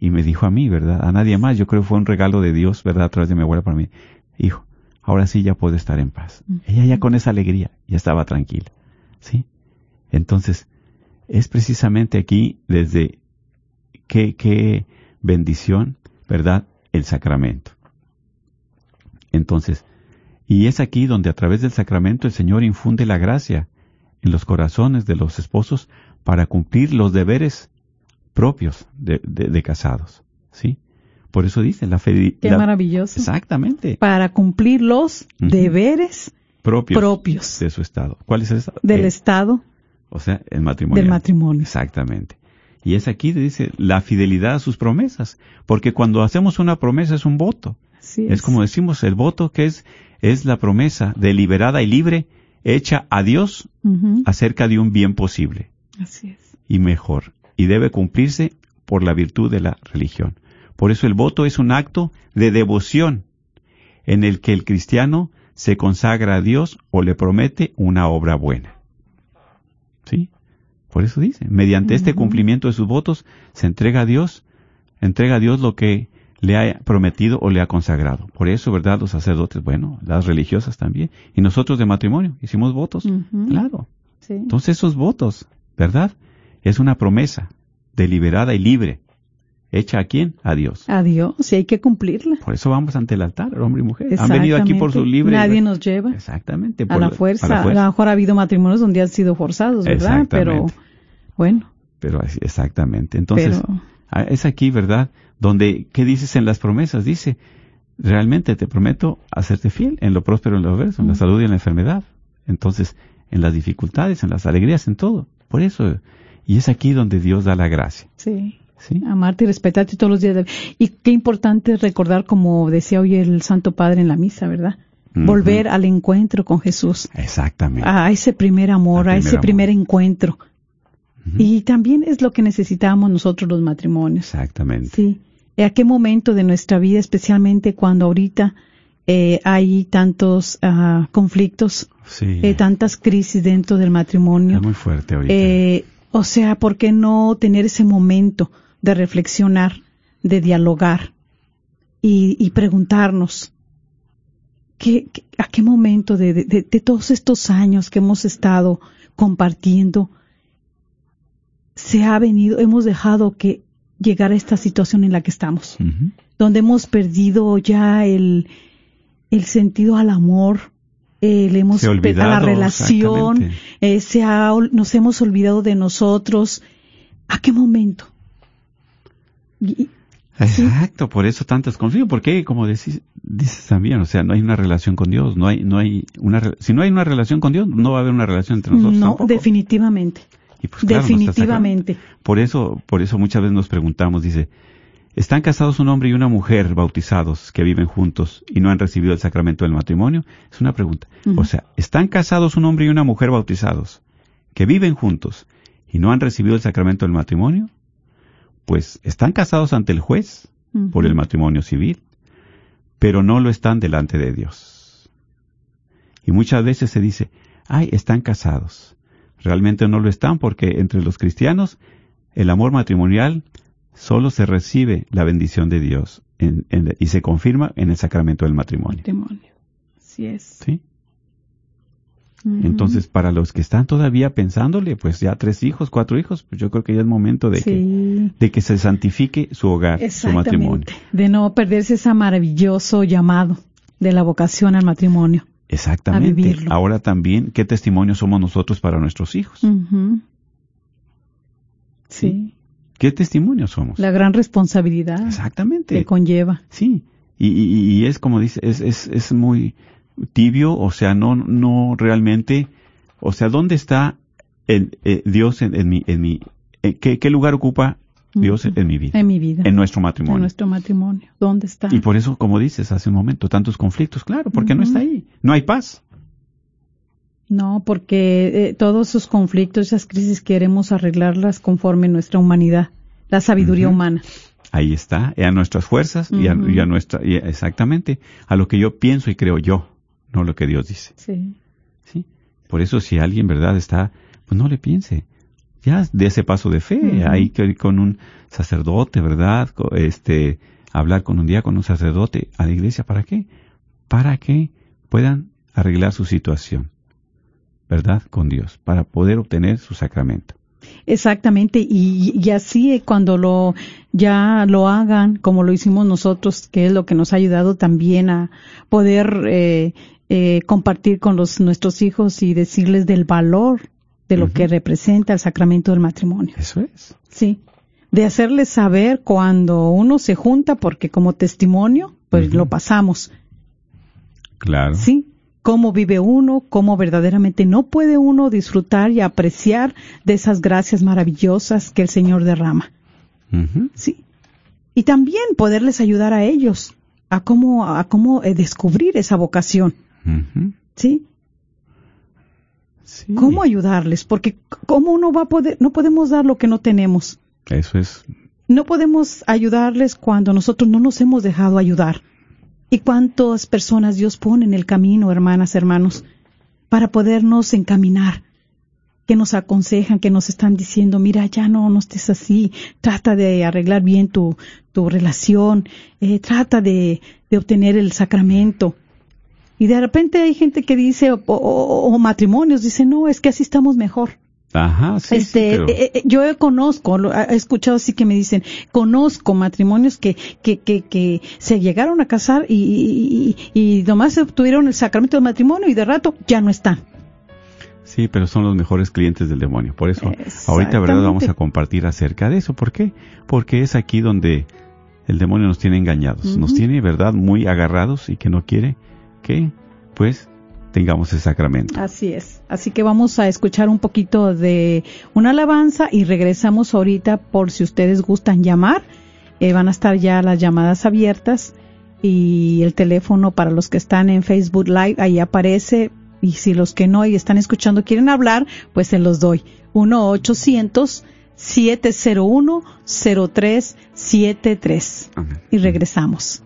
Y me dijo a mí, ¿verdad? A nadie más. Yo creo que fue un regalo de Dios, ¿verdad? A través de mi abuela para mí. Hijo, ahora sí ya puedo estar en paz. Ella ya con esa alegría ya estaba tranquila. ¿Sí? Entonces, es precisamente aquí desde qué, qué bendición, ¿verdad? El sacramento. Entonces, y es aquí donde a través del sacramento el Señor infunde la gracia en los corazones de los esposos para cumplir los deberes propios de, de- de casados. ¿Sí? Por eso dice la fe. Qué la- maravilloso. Exactamente. Para cumplir los deberes Propios, propios de su estado. ¿Cuál es el estado? del Eh, Estado O sea, el matrimonio. del matrimonio. Exactamente. Y es aquí, dice, la fidelidad a sus promesas. Porque cuando hacemos una promesa es un voto. Así Es como decimos, el voto que es, es la promesa deliberada y libre hecha a Dios acerca de un bien posible Así es. y mejor. Y debe cumplirse por la virtud de la religión. Por eso el voto es un acto de devoción en el que el cristiano se consagra a Dios o le promete una obra buena. ¿Sí? Por eso dice, mediante este cumplimiento de sus votos se entrega a Dios, entrega a Dios lo que le ha prometido o le ha consagrado. Por eso, ¿verdad? Los sacerdotes, bueno, las religiosas también. Y nosotros de matrimonio hicimos votos. Claro. Sí. Entonces esos votos, ¿verdad? Es una promesa deliberada y libre. ¿Hecha a quién? A Dios. A Dios, y hay que cumplirla. Por eso vamos ante el altar, hombre y mujer. Han venido aquí por su libre. Nadie nos lleva Exactamente. a la fuerza. a la A fuerza. lo mejor ha habido matrimonios donde han sido forzados, ¿verdad? Pero bueno, Pero exactamente. Entonces, pero ah, es aquí, ¿verdad? Donde, ¿qué dices en las promesas? Dice, realmente te prometo hacerte fiel en lo próspero y en lo adverso, en la Mm. salud y en la enfermedad. Entonces, en las dificultades, en las alegrías, en todo. Por eso, y es aquí donde Dios da la gracia. sí. ¿Sí? Amarte y respetarte todos los días. de- Y qué importante recordar, como decía hoy el Santo Padre en la misa, ¿verdad? Ujú. Volver al encuentro con Jesús. Exactamente. A ese primer amor, Al a ese primer primer encuentro. Y también es lo que necesitamos nosotros los matrimonios. Exactamente. Sí. ¿A qué momento de nuestra vida, especialmente cuando ahorita eh, hay tantos ah, conflictos, Sí. eh, tantas crisis dentro del matrimonio? es muy fuerte ahorita. Eh, o sea, ¿por qué no tener ese momento de reflexionar, de dialogar y, y preguntarnos ¿qué, qué- a qué momento de, de- de- de todos estos años que hemos estado compartiendo se ha venido, hemos dejado que llegar a esta situación en la que estamos, donde hemos perdido ya el, el sentido al amor, eh, le hemos a la relación, eh, se ha nos hemos olvidado de nosotros. ¿A qué momento? Y- Exacto, por eso tantos conflictos, porque como decís, dices también, o sea, no hay una relación con Dios, no hay, no hay una, si no hay una relación con Dios, no va a haber una relación entre nosotros no, tampoco. definitivamente, Y pues, claro, definitivamente. Por eso, por eso muchas veces nos preguntamos, dice, ¿están casados un hombre y una mujer bautizados que viven juntos y no han recibido el sacramento del matrimonio? Es una pregunta. O sea, ¿están casados un hombre y una mujer bautizados que viven juntos y no han recibido el sacramento del matrimonio? Pues están casados ante el juez por el matrimonio civil, pero no lo están delante de Dios. Y muchas veces se dice, ay, están casados. Realmente no lo están porque entre los cristianos el amor matrimonial solo se recibe la bendición de Dios en- en- y se confirma en el sacramento del matrimonio. Matrimonio. Así es. ¿sí? Entonces, para los que están todavía pensándole, pues ya tres hijos, cuatro hijos, pues yo creo que ya es momento de, que, de que se santifique su hogar, su matrimonio. De no perderse ese maravilloso llamado de la vocación al matrimonio. Exactamente. a vivirlo. Ahora también, ¿qué testimonio somos nosotros para nuestros hijos? Sí. ¿Qué testimonio somos? La gran responsabilidad Exactamente. que conlleva. Sí. Y, y- y es como dice, es, es, es muy tibio, o sea, no, no realmente, o sea, ¿dónde está el, eh, Dios en, en mi, en mi, en qué, qué lugar ocupa Dios en, en mi vida? En mi vida. En nuestro En matrimonio. nuestro matrimonio. ¿Dónde está? Y por eso, como dices hace un momento, tantos conflictos, claro, porque no está ahí. No hay paz. No, porque eh, todos esos conflictos, esas crisis queremos arreglarlas conforme nuestra humanidad, la sabiduría humana. Ahí está, y a nuestras fuerzas y, a, Ujú. y a nuestra, y exactamente, a lo que yo pienso y creo yo, no lo que Dios dice. Sí. ¿sí? Por eso si alguien, ¿verdad?, está, pues no le piense. Ya de ese paso de fe, Ujú. hay que ir con un sacerdote, ¿verdad? Este, hablar con un día con un sacerdote a la iglesia, ¿para qué? Para que puedan arreglar su situación, ¿verdad? Con Dios, para poder obtener su sacramento. Exactamente, y, y así cuando lo ya lo hagan como lo hicimos nosotros, que es lo que nos ha ayudado también a poder eh, eh, compartir con los nuestros hijos y decirles del valor de lo que representa el sacramento del matrimonio. Eso es. Sí, de hacerles saber cuando uno se junta, porque como testimonio, pues lo pasamos, Claro. sí, cómo vive uno, cómo verdaderamente no puede uno disfrutar y apreciar de esas gracias maravillosas que el Señor derrama. Sí. Y también poderles ayudar a ellos a cómo, a cómo eh, descubrir esa vocación. ¿Sí? Sí. ¿Cómo ayudarles? Porque cómo uno va a poder, no podemos dar lo que no tenemos. Eso es. No podemos ayudarles cuando nosotros no nos hemos dejado ayudar. ¿Y cuántas personas Dios pone en el camino, hermanas, hermanos, para podernos encaminar? Que nos aconsejan, que nos están diciendo, mira, ya no, no estés así, trata de arreglar bien tu, tu relación, eh, trata de, de obtener el sacramento. Y de repente hay gente que dice, o, matrimonios, dice, no, es que así estamos mejor. Ajá, sí, sí, Este, pero- eh, eh, yo conozco, lo- he escuchado así que me dicen, conozco matrimonios que, que, que, que se llegaron a casar y, y, y- nomás obtuvieron el sacramento del matrimonio y de rato ya no están. Sí, pero son los mejores clientes del demonio. Por eso, ahorita, ¿verdad? Vamos a compartir acerca de eso. ¿Por qué? Porque es aquí donde el demonio nos tiene engañados. Nos tiene, ¿verdad? Muy agarrados y que no quiere que, pues, tengamos el sacramento. Así es. Así que vamos a escuchar un poquito de una alabanza y regresamos ahorita por si ustedes gustan llamar. Eh, van a estar ya las llamadas abiertas y el teléfono para los que están en Facebook Live ahí aparece Y si los que no y están escuchando quieren hablar, pues se los doy. 1-800-701-0373. Amén. Y regresamos.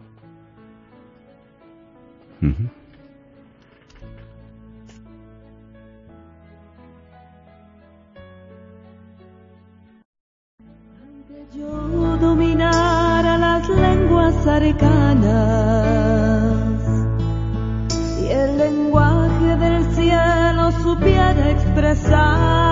Lenguas arcanas y el lenguaje del cielo supiera expresar,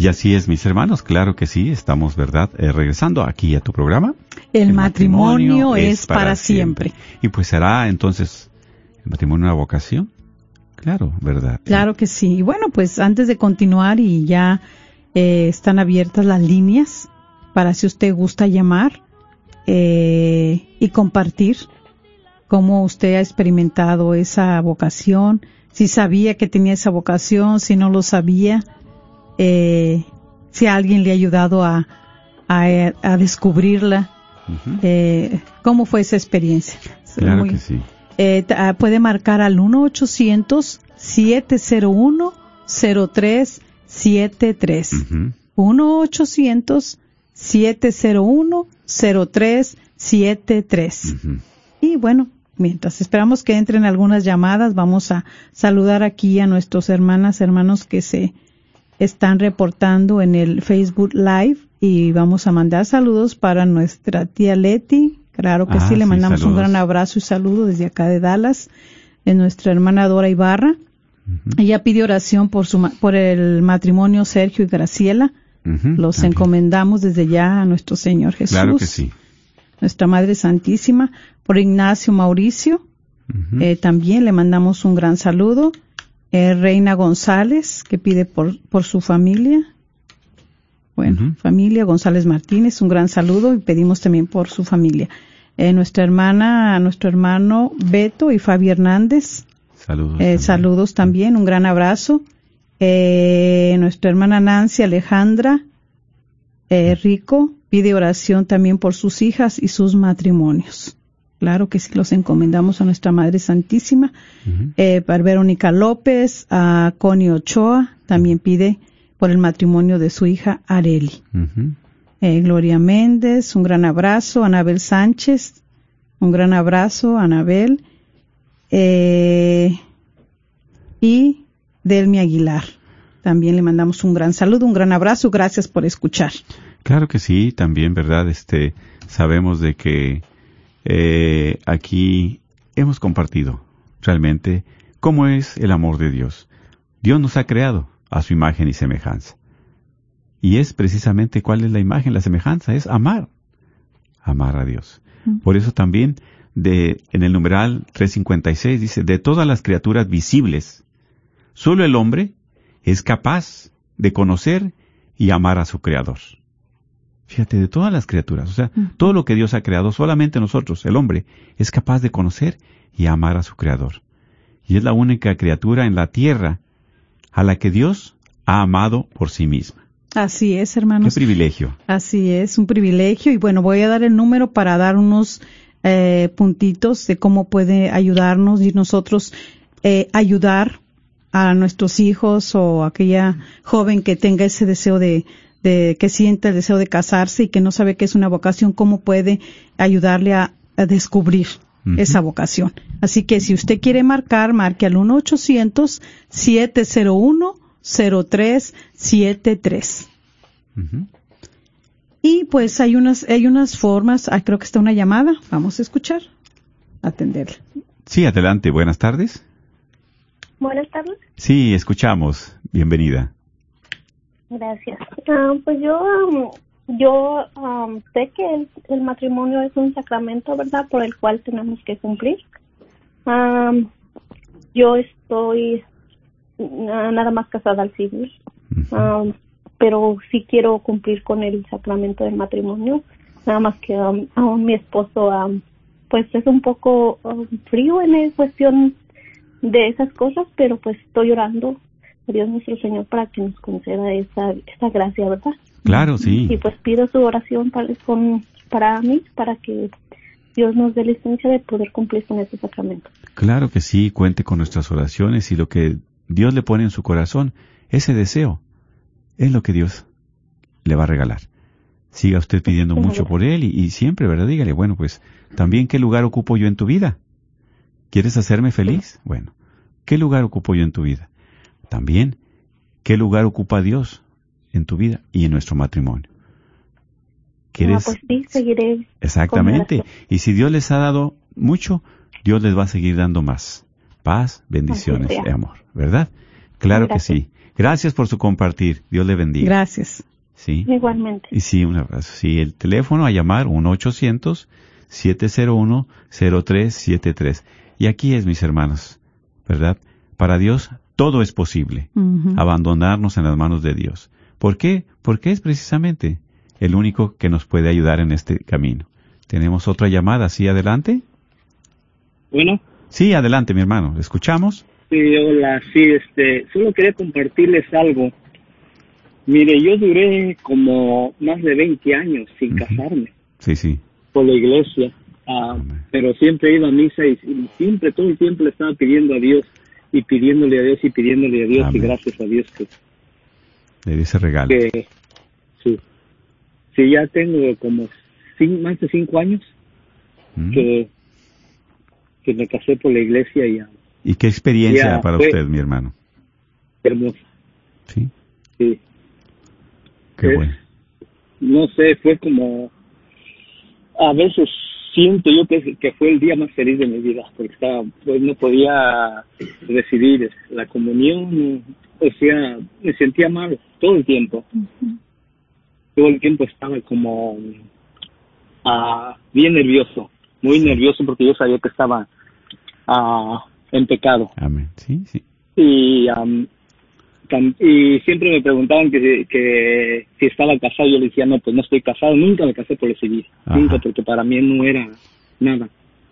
Y así es, mis hermanos, claro que sí, estamos, ¿verdad? Eh, regresando aquí a tu programa. El, matrimonio, es para siempre. Y pues será entonces el matrimonio una vocación. Claro, ¿verdad? Claro que sí. Y bueno, pues antes de continuar y ya eh, están abiertas las líneas para si usted gusta llamar eh, y compartir cómo usted ha experimentado esa vocación, si sabía que tenía esa vocación, si no lo sabía, eh, si alguien le ha ayudado a, a, a descubrirla, eh, cómo fue esa experiencia. Claro Muy- que sí. eh, ah, puede marcar al 1-800-701-0373. Ujú. 1-800-701-0373. Ujú. Y bueno, mientras esperamos que entren algunas llamadas, vamos a saludar aquí a nuestros hermanas, hermanos que se están reportando en el Facebook Live y vamos a mandar saludos para nuestra tía Leti. Claro que Ah, sí, le sí, mandamos un gran abrazo y saludo desde acá de Dallas, de nuestra hermana Dora Ibarra. Ella pide oración por su por el matrimonio Sergio y Graciela. Los También. encomendamos desde ya a nuestro Señor Jesús, Claro que sí. nuestra Madre Santísima, por Ignacio Mauricio, eh, también le mandamos un gran saludo. Eh, Reina González, que pide por, por su familia. Bueno, familia González Martínez, un gran saludo y pedimos también por su familia. Eh, nuestra hermana, nuestro hermano Beto y Fabi Hernández, Saludos. eh, también. saludos también, un gran abrazo. Nuestra hermana Nancy Alejandra Rico pide oración también por sus hijas y sus matrimonios. Claro que sí, los encomendamos a nuestra Madre Santísima. Ujú. Eh, para Verónica López, a Connie Ochoa, también pide por el matrimonio de su hija Areli. Eh, Gloria Méndez, un gran abrazo. Anabel Sánchez, un gran abrazo, Anabel. Eh, y Delmi Aguilar. También le mandamos un gran saludo, un gran abrazo. Gracias por escuchar. Claro que sí, también, ¿verdad? Este, sabemos de que eh, aquí hemos compartido realmente cómo es el amor de Dios. Dios nos ha creado a su imagen y semejanza. Y es precisamente cuál es la imagen, la semejanza, es amar. Amar a Dios. Mm. Por eso también de, en el numeral 356 dice, de todas las criaturas visibles, solo el hombre es capaz de conocer y amar a su Creador. Fíjate, de todas las criaturas, o sea, todo lo que Dios ha creado, solamente nosotros, el hombre, es capaz de conocer y amar a su Creador. Y es la única criatura en la tierra a la que Dios ha amado por sí misma. Así es, Qué hermanos. privilegio. Así es, un privilegio. Y bueno, voy a dar el número para dar unos eh, puntitos de cómo puede ayudarnos y nosotros eh, ayudar a nuestros hijos o aquella joven que tenga ese deseo de, de que sienta el deseo de casarse y que no sabe qué es una vocación, cómo puede ayudarle a, a descubrir esa vocación. Así que si usted quiere marcar, marque al 1-800-701-0373. Ujú. Y pues hay unas, hay unas formas, ah, creo que está una llamada, vamos a escuchar, atenderla. Sí, adelante, buenas tardes. Buenas tardes. Sí, escuchamos. Bienvenida. Gracias. Ah, pues yo, um, yo um, sé que el, el matrimonio es un sacramento, ¿verdad? Por el cual tenemos que cumplir. Um, yo estoy na- nada más casada al civil, um, pero sí quiero cumplir con el sacramento del matrimonio. Nada más que um, aún mi esposo, um, pues es un poco um, frío en el cuestión de esas cosas, pero pues estoy orando Dios nuestro Señor para que nos conceda esa, esa gracia, ¿verdad? Claro, sí. Y pues pido su oración para, con, para mí, para que Dios nos dé licencia de poder cumplir con ese sacramento. Claro que sí, cuente con nuestras oraciones y lo que Dios le pone en su corazón, ese deseo, es lo que Dios le va a regalar. Siga usted pidiendo mucho por él y, y siempre, ¿verdad? Dígale, bueno, pues también qué lugar ocupo yo en tu vida. ¿Quieres hacerme feliz? Bueno, ¿qué lugar ocupo yo en tu vida? También, ¿qué lugar ocupa Dios en tu vida y en nuestro matrimonio? Ah, ¿Quieres? pues sí, seguiré. Exactamente. Y si Dios les ha dado mucho, Dios les va a seguir dando más. Paz, bendiciones y amor, ¿verdad? Claro Gracias. que sí. Gracias por su compartir. Dios le bendiga. Gracias. Sí. Igualmente. Y sí, un abrazo. Sí, el teléfono a llamar 1-800-701-0373. Y aquí es, mis hermanos, ¿verdad? Para Dios todo es posible. Abandonarnos en las manos de Dios. ¿Por qué? Porque es precisamente el único que nos puede ayudar en este camino. Tenemos otra llamada, ¿sí adelante? Bueno, Sí, adelante, mi hermano. ¿Le ¿Escuchamos? sí, hola, sí, este, solo quería compartirles algo. Mire, yo duré como más de 20 años sin casarme Sí, sí. por la iglesia, ah, pero siempre iba a misa y, y siempre, todo el tiempo le estaba pidiendo a Dios y pidiéndole a Dios y pidiéndole a Dios Amén. y gracias a Dios que, Le di ese regalo. que sí, sí, ya tengo como cin- más de cinco años ¿Mm? que, que me casé por la iglesia y ¿Y qué experiencia Ya, para usted, mi hermano? hermoso, Sí, sí. qué Es- bueno. no sé, fue como, a veces siento yo que, que fue el día más feliz de mi vida, porque estaba, pues no podía recibir la comunión, o sea, me sentía mal todo el tiempo, todo el tiempo estaba como ah, bien nervioso, muy Sí. nervioso porque yo sabía que estaba ah, en pecado Amén. Sí, sí. y tam- y siempre me preguntaban que, que si estaba casado yo le decía no pues no estoy casado nunca me casé por el civil Ajá. nunca porque para mí no era nada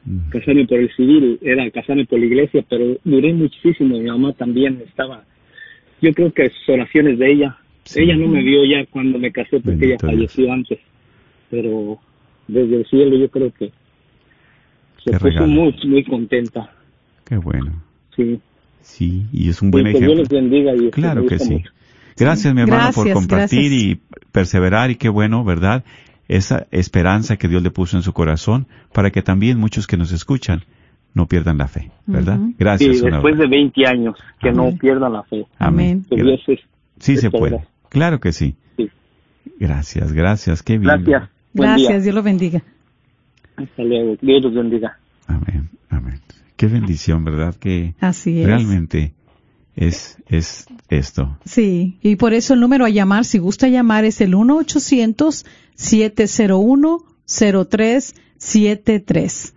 Mm. casarme por el civil era casarme por la iglesia pero duré muchísimo mi mamá también estaba yo creo que sus oraciones de ella Sí. ella no me vio ya cuando me casé porque Bendito ella Dios. falleció antes pero desde el cielo yo creo que se Qué puso regalo. muy muy contenta Qué bueno. sí Sí, y es un buen que ejemplo. Dios les bendiga y Claro me que sí. mucho. Gracias, mi hermano, por Gracias, compartir gracias. y perseverar y qué bueno, ¿verdad? Esa esperanza que Dios le puso en su corazón para que también muchos que nos escuchan no pierdan la fe, ¿verdad? Ujú. Gracias. Sí, después de abrazo. 20 años, que no Amén. pierdan la fe. Amén. Que Dios es, Sí se puede. Claro que sí. Sí. Gracias, gracias. Qué bien. Gracias. Buen Gracias, día. Dios lo bendiga. Hasta luego. Dios los bendiga. Amén. Qué bendición, ¿verdad? Que Así es. realmente es, es esto. Sí, y por eso el número a llamar, si gusta llamar, es el 1-800-701-0373.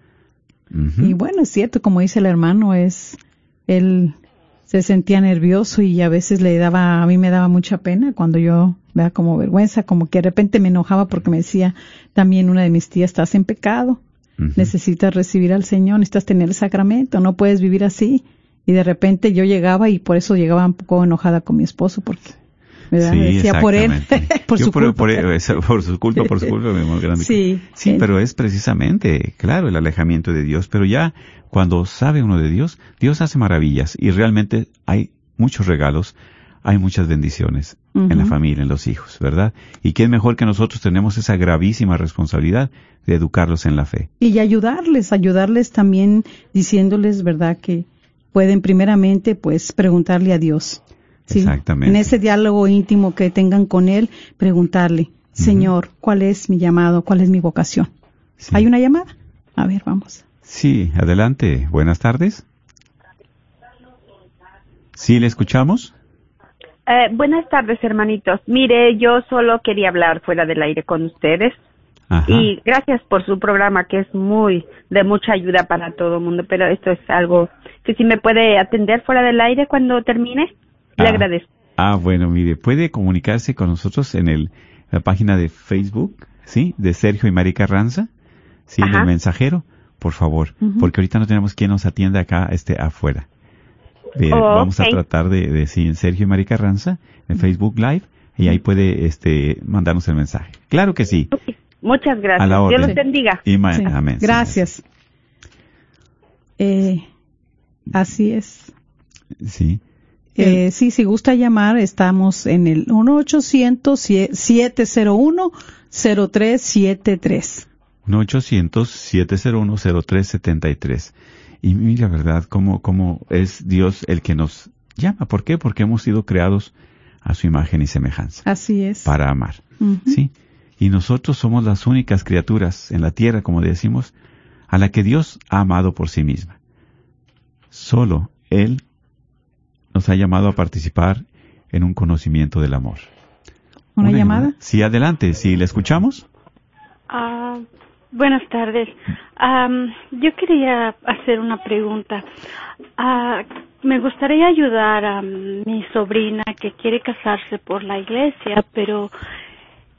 Ujú. Y bueno, es cierto, como dice el hermano, es él se sentía nervioso y a veces le daba, a mí me daba mucha pena cuando yo, vea como vergüenza, como que de repente me enojaba porque me decía también una de mis tías, estás en pecado, Necesitas recibir al Señor, necesitas tener el sacramento, no puedes vivir así. Y de repente yo llegaba y por eso llegaba un poco enojada con mi esposo porque ¿verdad? Sí, decía por él, por Yo su culpa. Por, esa- por su culpa, por su culpa, mi amor grande. Sí. Sí, pero es precisamente, claro, el alejamiento de Dios. Pero ya cuando sabe uno de Dios, Dios hace maravillas y realmente hay muchos regalos, hay muchas bendiciones en la familia, en los hijos, ¿verdad? Y quién mejor que nosotros tenemos esa gravísima responsabilidad de educarlos en la fe. y ayudarles, ayudarles también diciéndoles, ¿verdad? Que pueden primeramente pues preguntarle a Dios. ¿sí? Exactamente. En ese diálogo íntimo que tengan con Él, preguntarle, Señor, ¿cuál es mi llamado? ¿Cuál es mi vocación? Sí. ¿Hay una llamada? A ver, vamos. Sí, adelante. Buenas tardes. Sí, le escuchamos. Eh, buenas tardes, hermanitos. Mire, yo solo quería hablar fuera del aire con ustedes. Ajá. Y gracias por su programa, que es muy de mucha ayuda para todo el mundo. Pero esto es algo que si me puede atender fuera del aire cuando termine, le Ah. agradezco. Ah, bueno, mire, puede comunicarse con nosotros en el, la página de Facebook, ¿sí? De Sergio y Mari Carranza, ¿sí? En el mensajero, por favor, porque ahorita no tenemos quien nos atienda acá, este, afuera. Eh, Oh, vamos a ok. tratar de, de, sí, en Sergio y Mari Carranza, en Facebook Live, y ahí puede, este, mandarnos el mensaje. Claro que sí. Ok, Muchas gracias. A la Dios orden. los bendiga. Y Sí. amén. Gracias. Eh, así es. Sí. Eh, sí, si gusta llamar, estamos en el 1-800-701-0373. 1-800-701-0373. Y mira, ¿verdad? Cómo, cómo es Dios el que nos llama. ¿Por qué? Porque hemos sido creados a su imagen y semejanza Así es. para amar. ¿Sí? Y nosotros somos las únicas criaturas en la tierra, como decimos, a la que Dios ha amado por sí misma. Solo Él nos ha llamado a participar en un conocimiento del amor. ¿Una, llamada? Sí, adelante. ¿Sí le escuchamos? Ah, buenas tardes. Am, yo quería hacer una pregunta. Ah, me gustaría ayudar a mi sobrina que quiere casarse por la iglesia, pero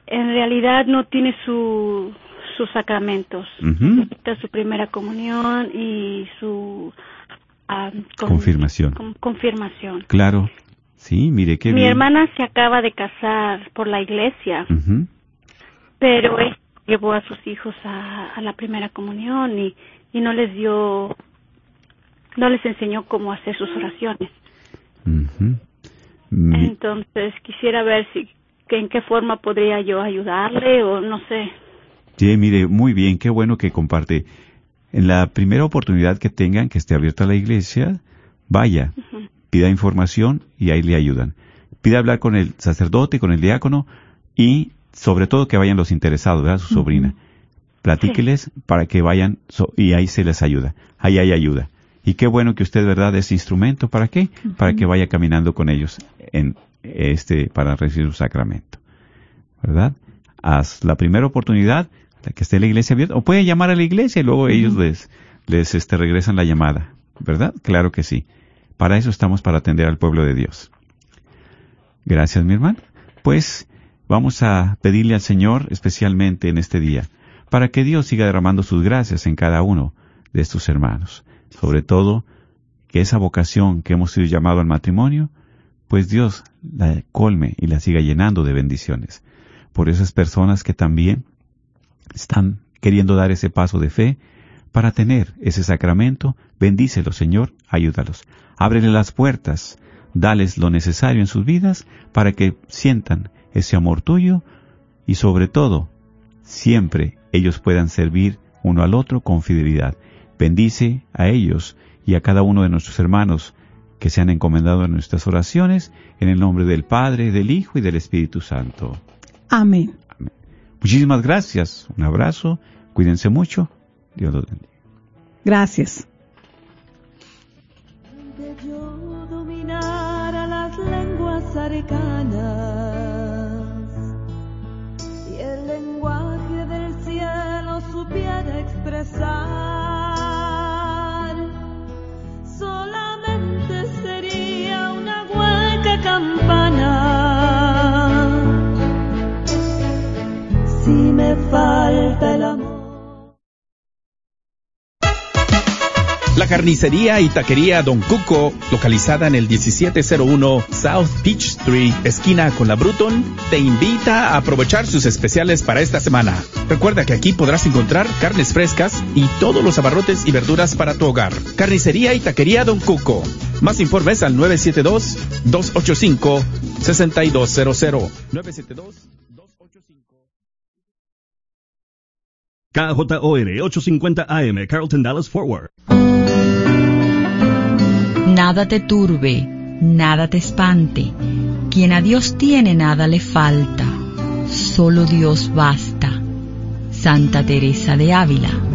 en realidad no tiene su, sus sacramentos. Necesita su primera comunión y su con- Confirmación. con- confirmación. Claro. Sí, mire qué Mi bien. hermana se acaba de casar por la iglesia. Pero él llevó a sus hijos a, a la primera comunión y, y no les dio, no les enseñó cómo hacer sus oraciones. Entonces quisiera ver si, que en qué forma podría yo ayudarle o no sé. Sí, mire, muy bien, qué bueno que comparte. En la primera oportunidad que tengan, que esté abierta la iglesia, vaya, pida información y ahí le ayudan. Pida hablar con el sacerdote, con el diácono y sobre todo que vayan los interesados, ¿verdad? Su sobrina. Platíqueles para que vayan so- y ahí se les ayuda. Ahí hay ayuda. Y qué bueno que usted, ¿verdad?, es instrumento. ¿Para qué? Para que vaya caminando con ellos en este, para recibir su sacramento. ¿Verdad? Haz la primera oportunidad, la que esté la iglesia abierta, o puede llamar a la iglesia y luego ellos les, les este, regresan la llamada. ¿Verdad? Claro que sí. Para eso estamos, para atender al pueblo de Dios. Gracias, mi hermano. Pues vamos a pedirle al Señor, especialmente en este día, para que Dios siga derramando sus gracias en cada uno de estos hermanos. Sobre todo, que esa vocación que hemos sido llamado al matrimonio, pues Dios la colme y la siga llenando de bendiciones. Por esas personas que también están queriendo dar ese paso de fe para tener ese sacramento, bendícelos, Señor, ayúdalos. Ábrele las puertas, dales lo necesario en sus vidas para que sientan ese amor tuyo y sobre todo, siempre ellos puedan servir uno al otro con fidelidad. Bendice a ellos y a cada uno de nuestros hermanos que se han encomendado en nuestras oraciones, en el nombre del Padre, del Hijo y del Espíritu Santo. Amén. Muchísimas gracias, un abrazo, cuídense mucho, Dios los bendiga. Gracias. La carnicería y taquería Don Cuco, localizada en el 1701 South Peach Street, esquina con la Bruton, te invita a aprovechar sus especiales para esta semana. Recuerda que aquí podrás encontrar carnes frescas y todos los abarrotes y verduras para tu hogar. Carnicería y taquería Don Cuco. Más informes al 972-285-6200. 972-285. KJOR 850 AM, Carlton Dallas Forward. Nada te turbe, nada te espante. Quien a Dios tiene nada le falta. Solo Dios basta. Santa Teresa de Ávila.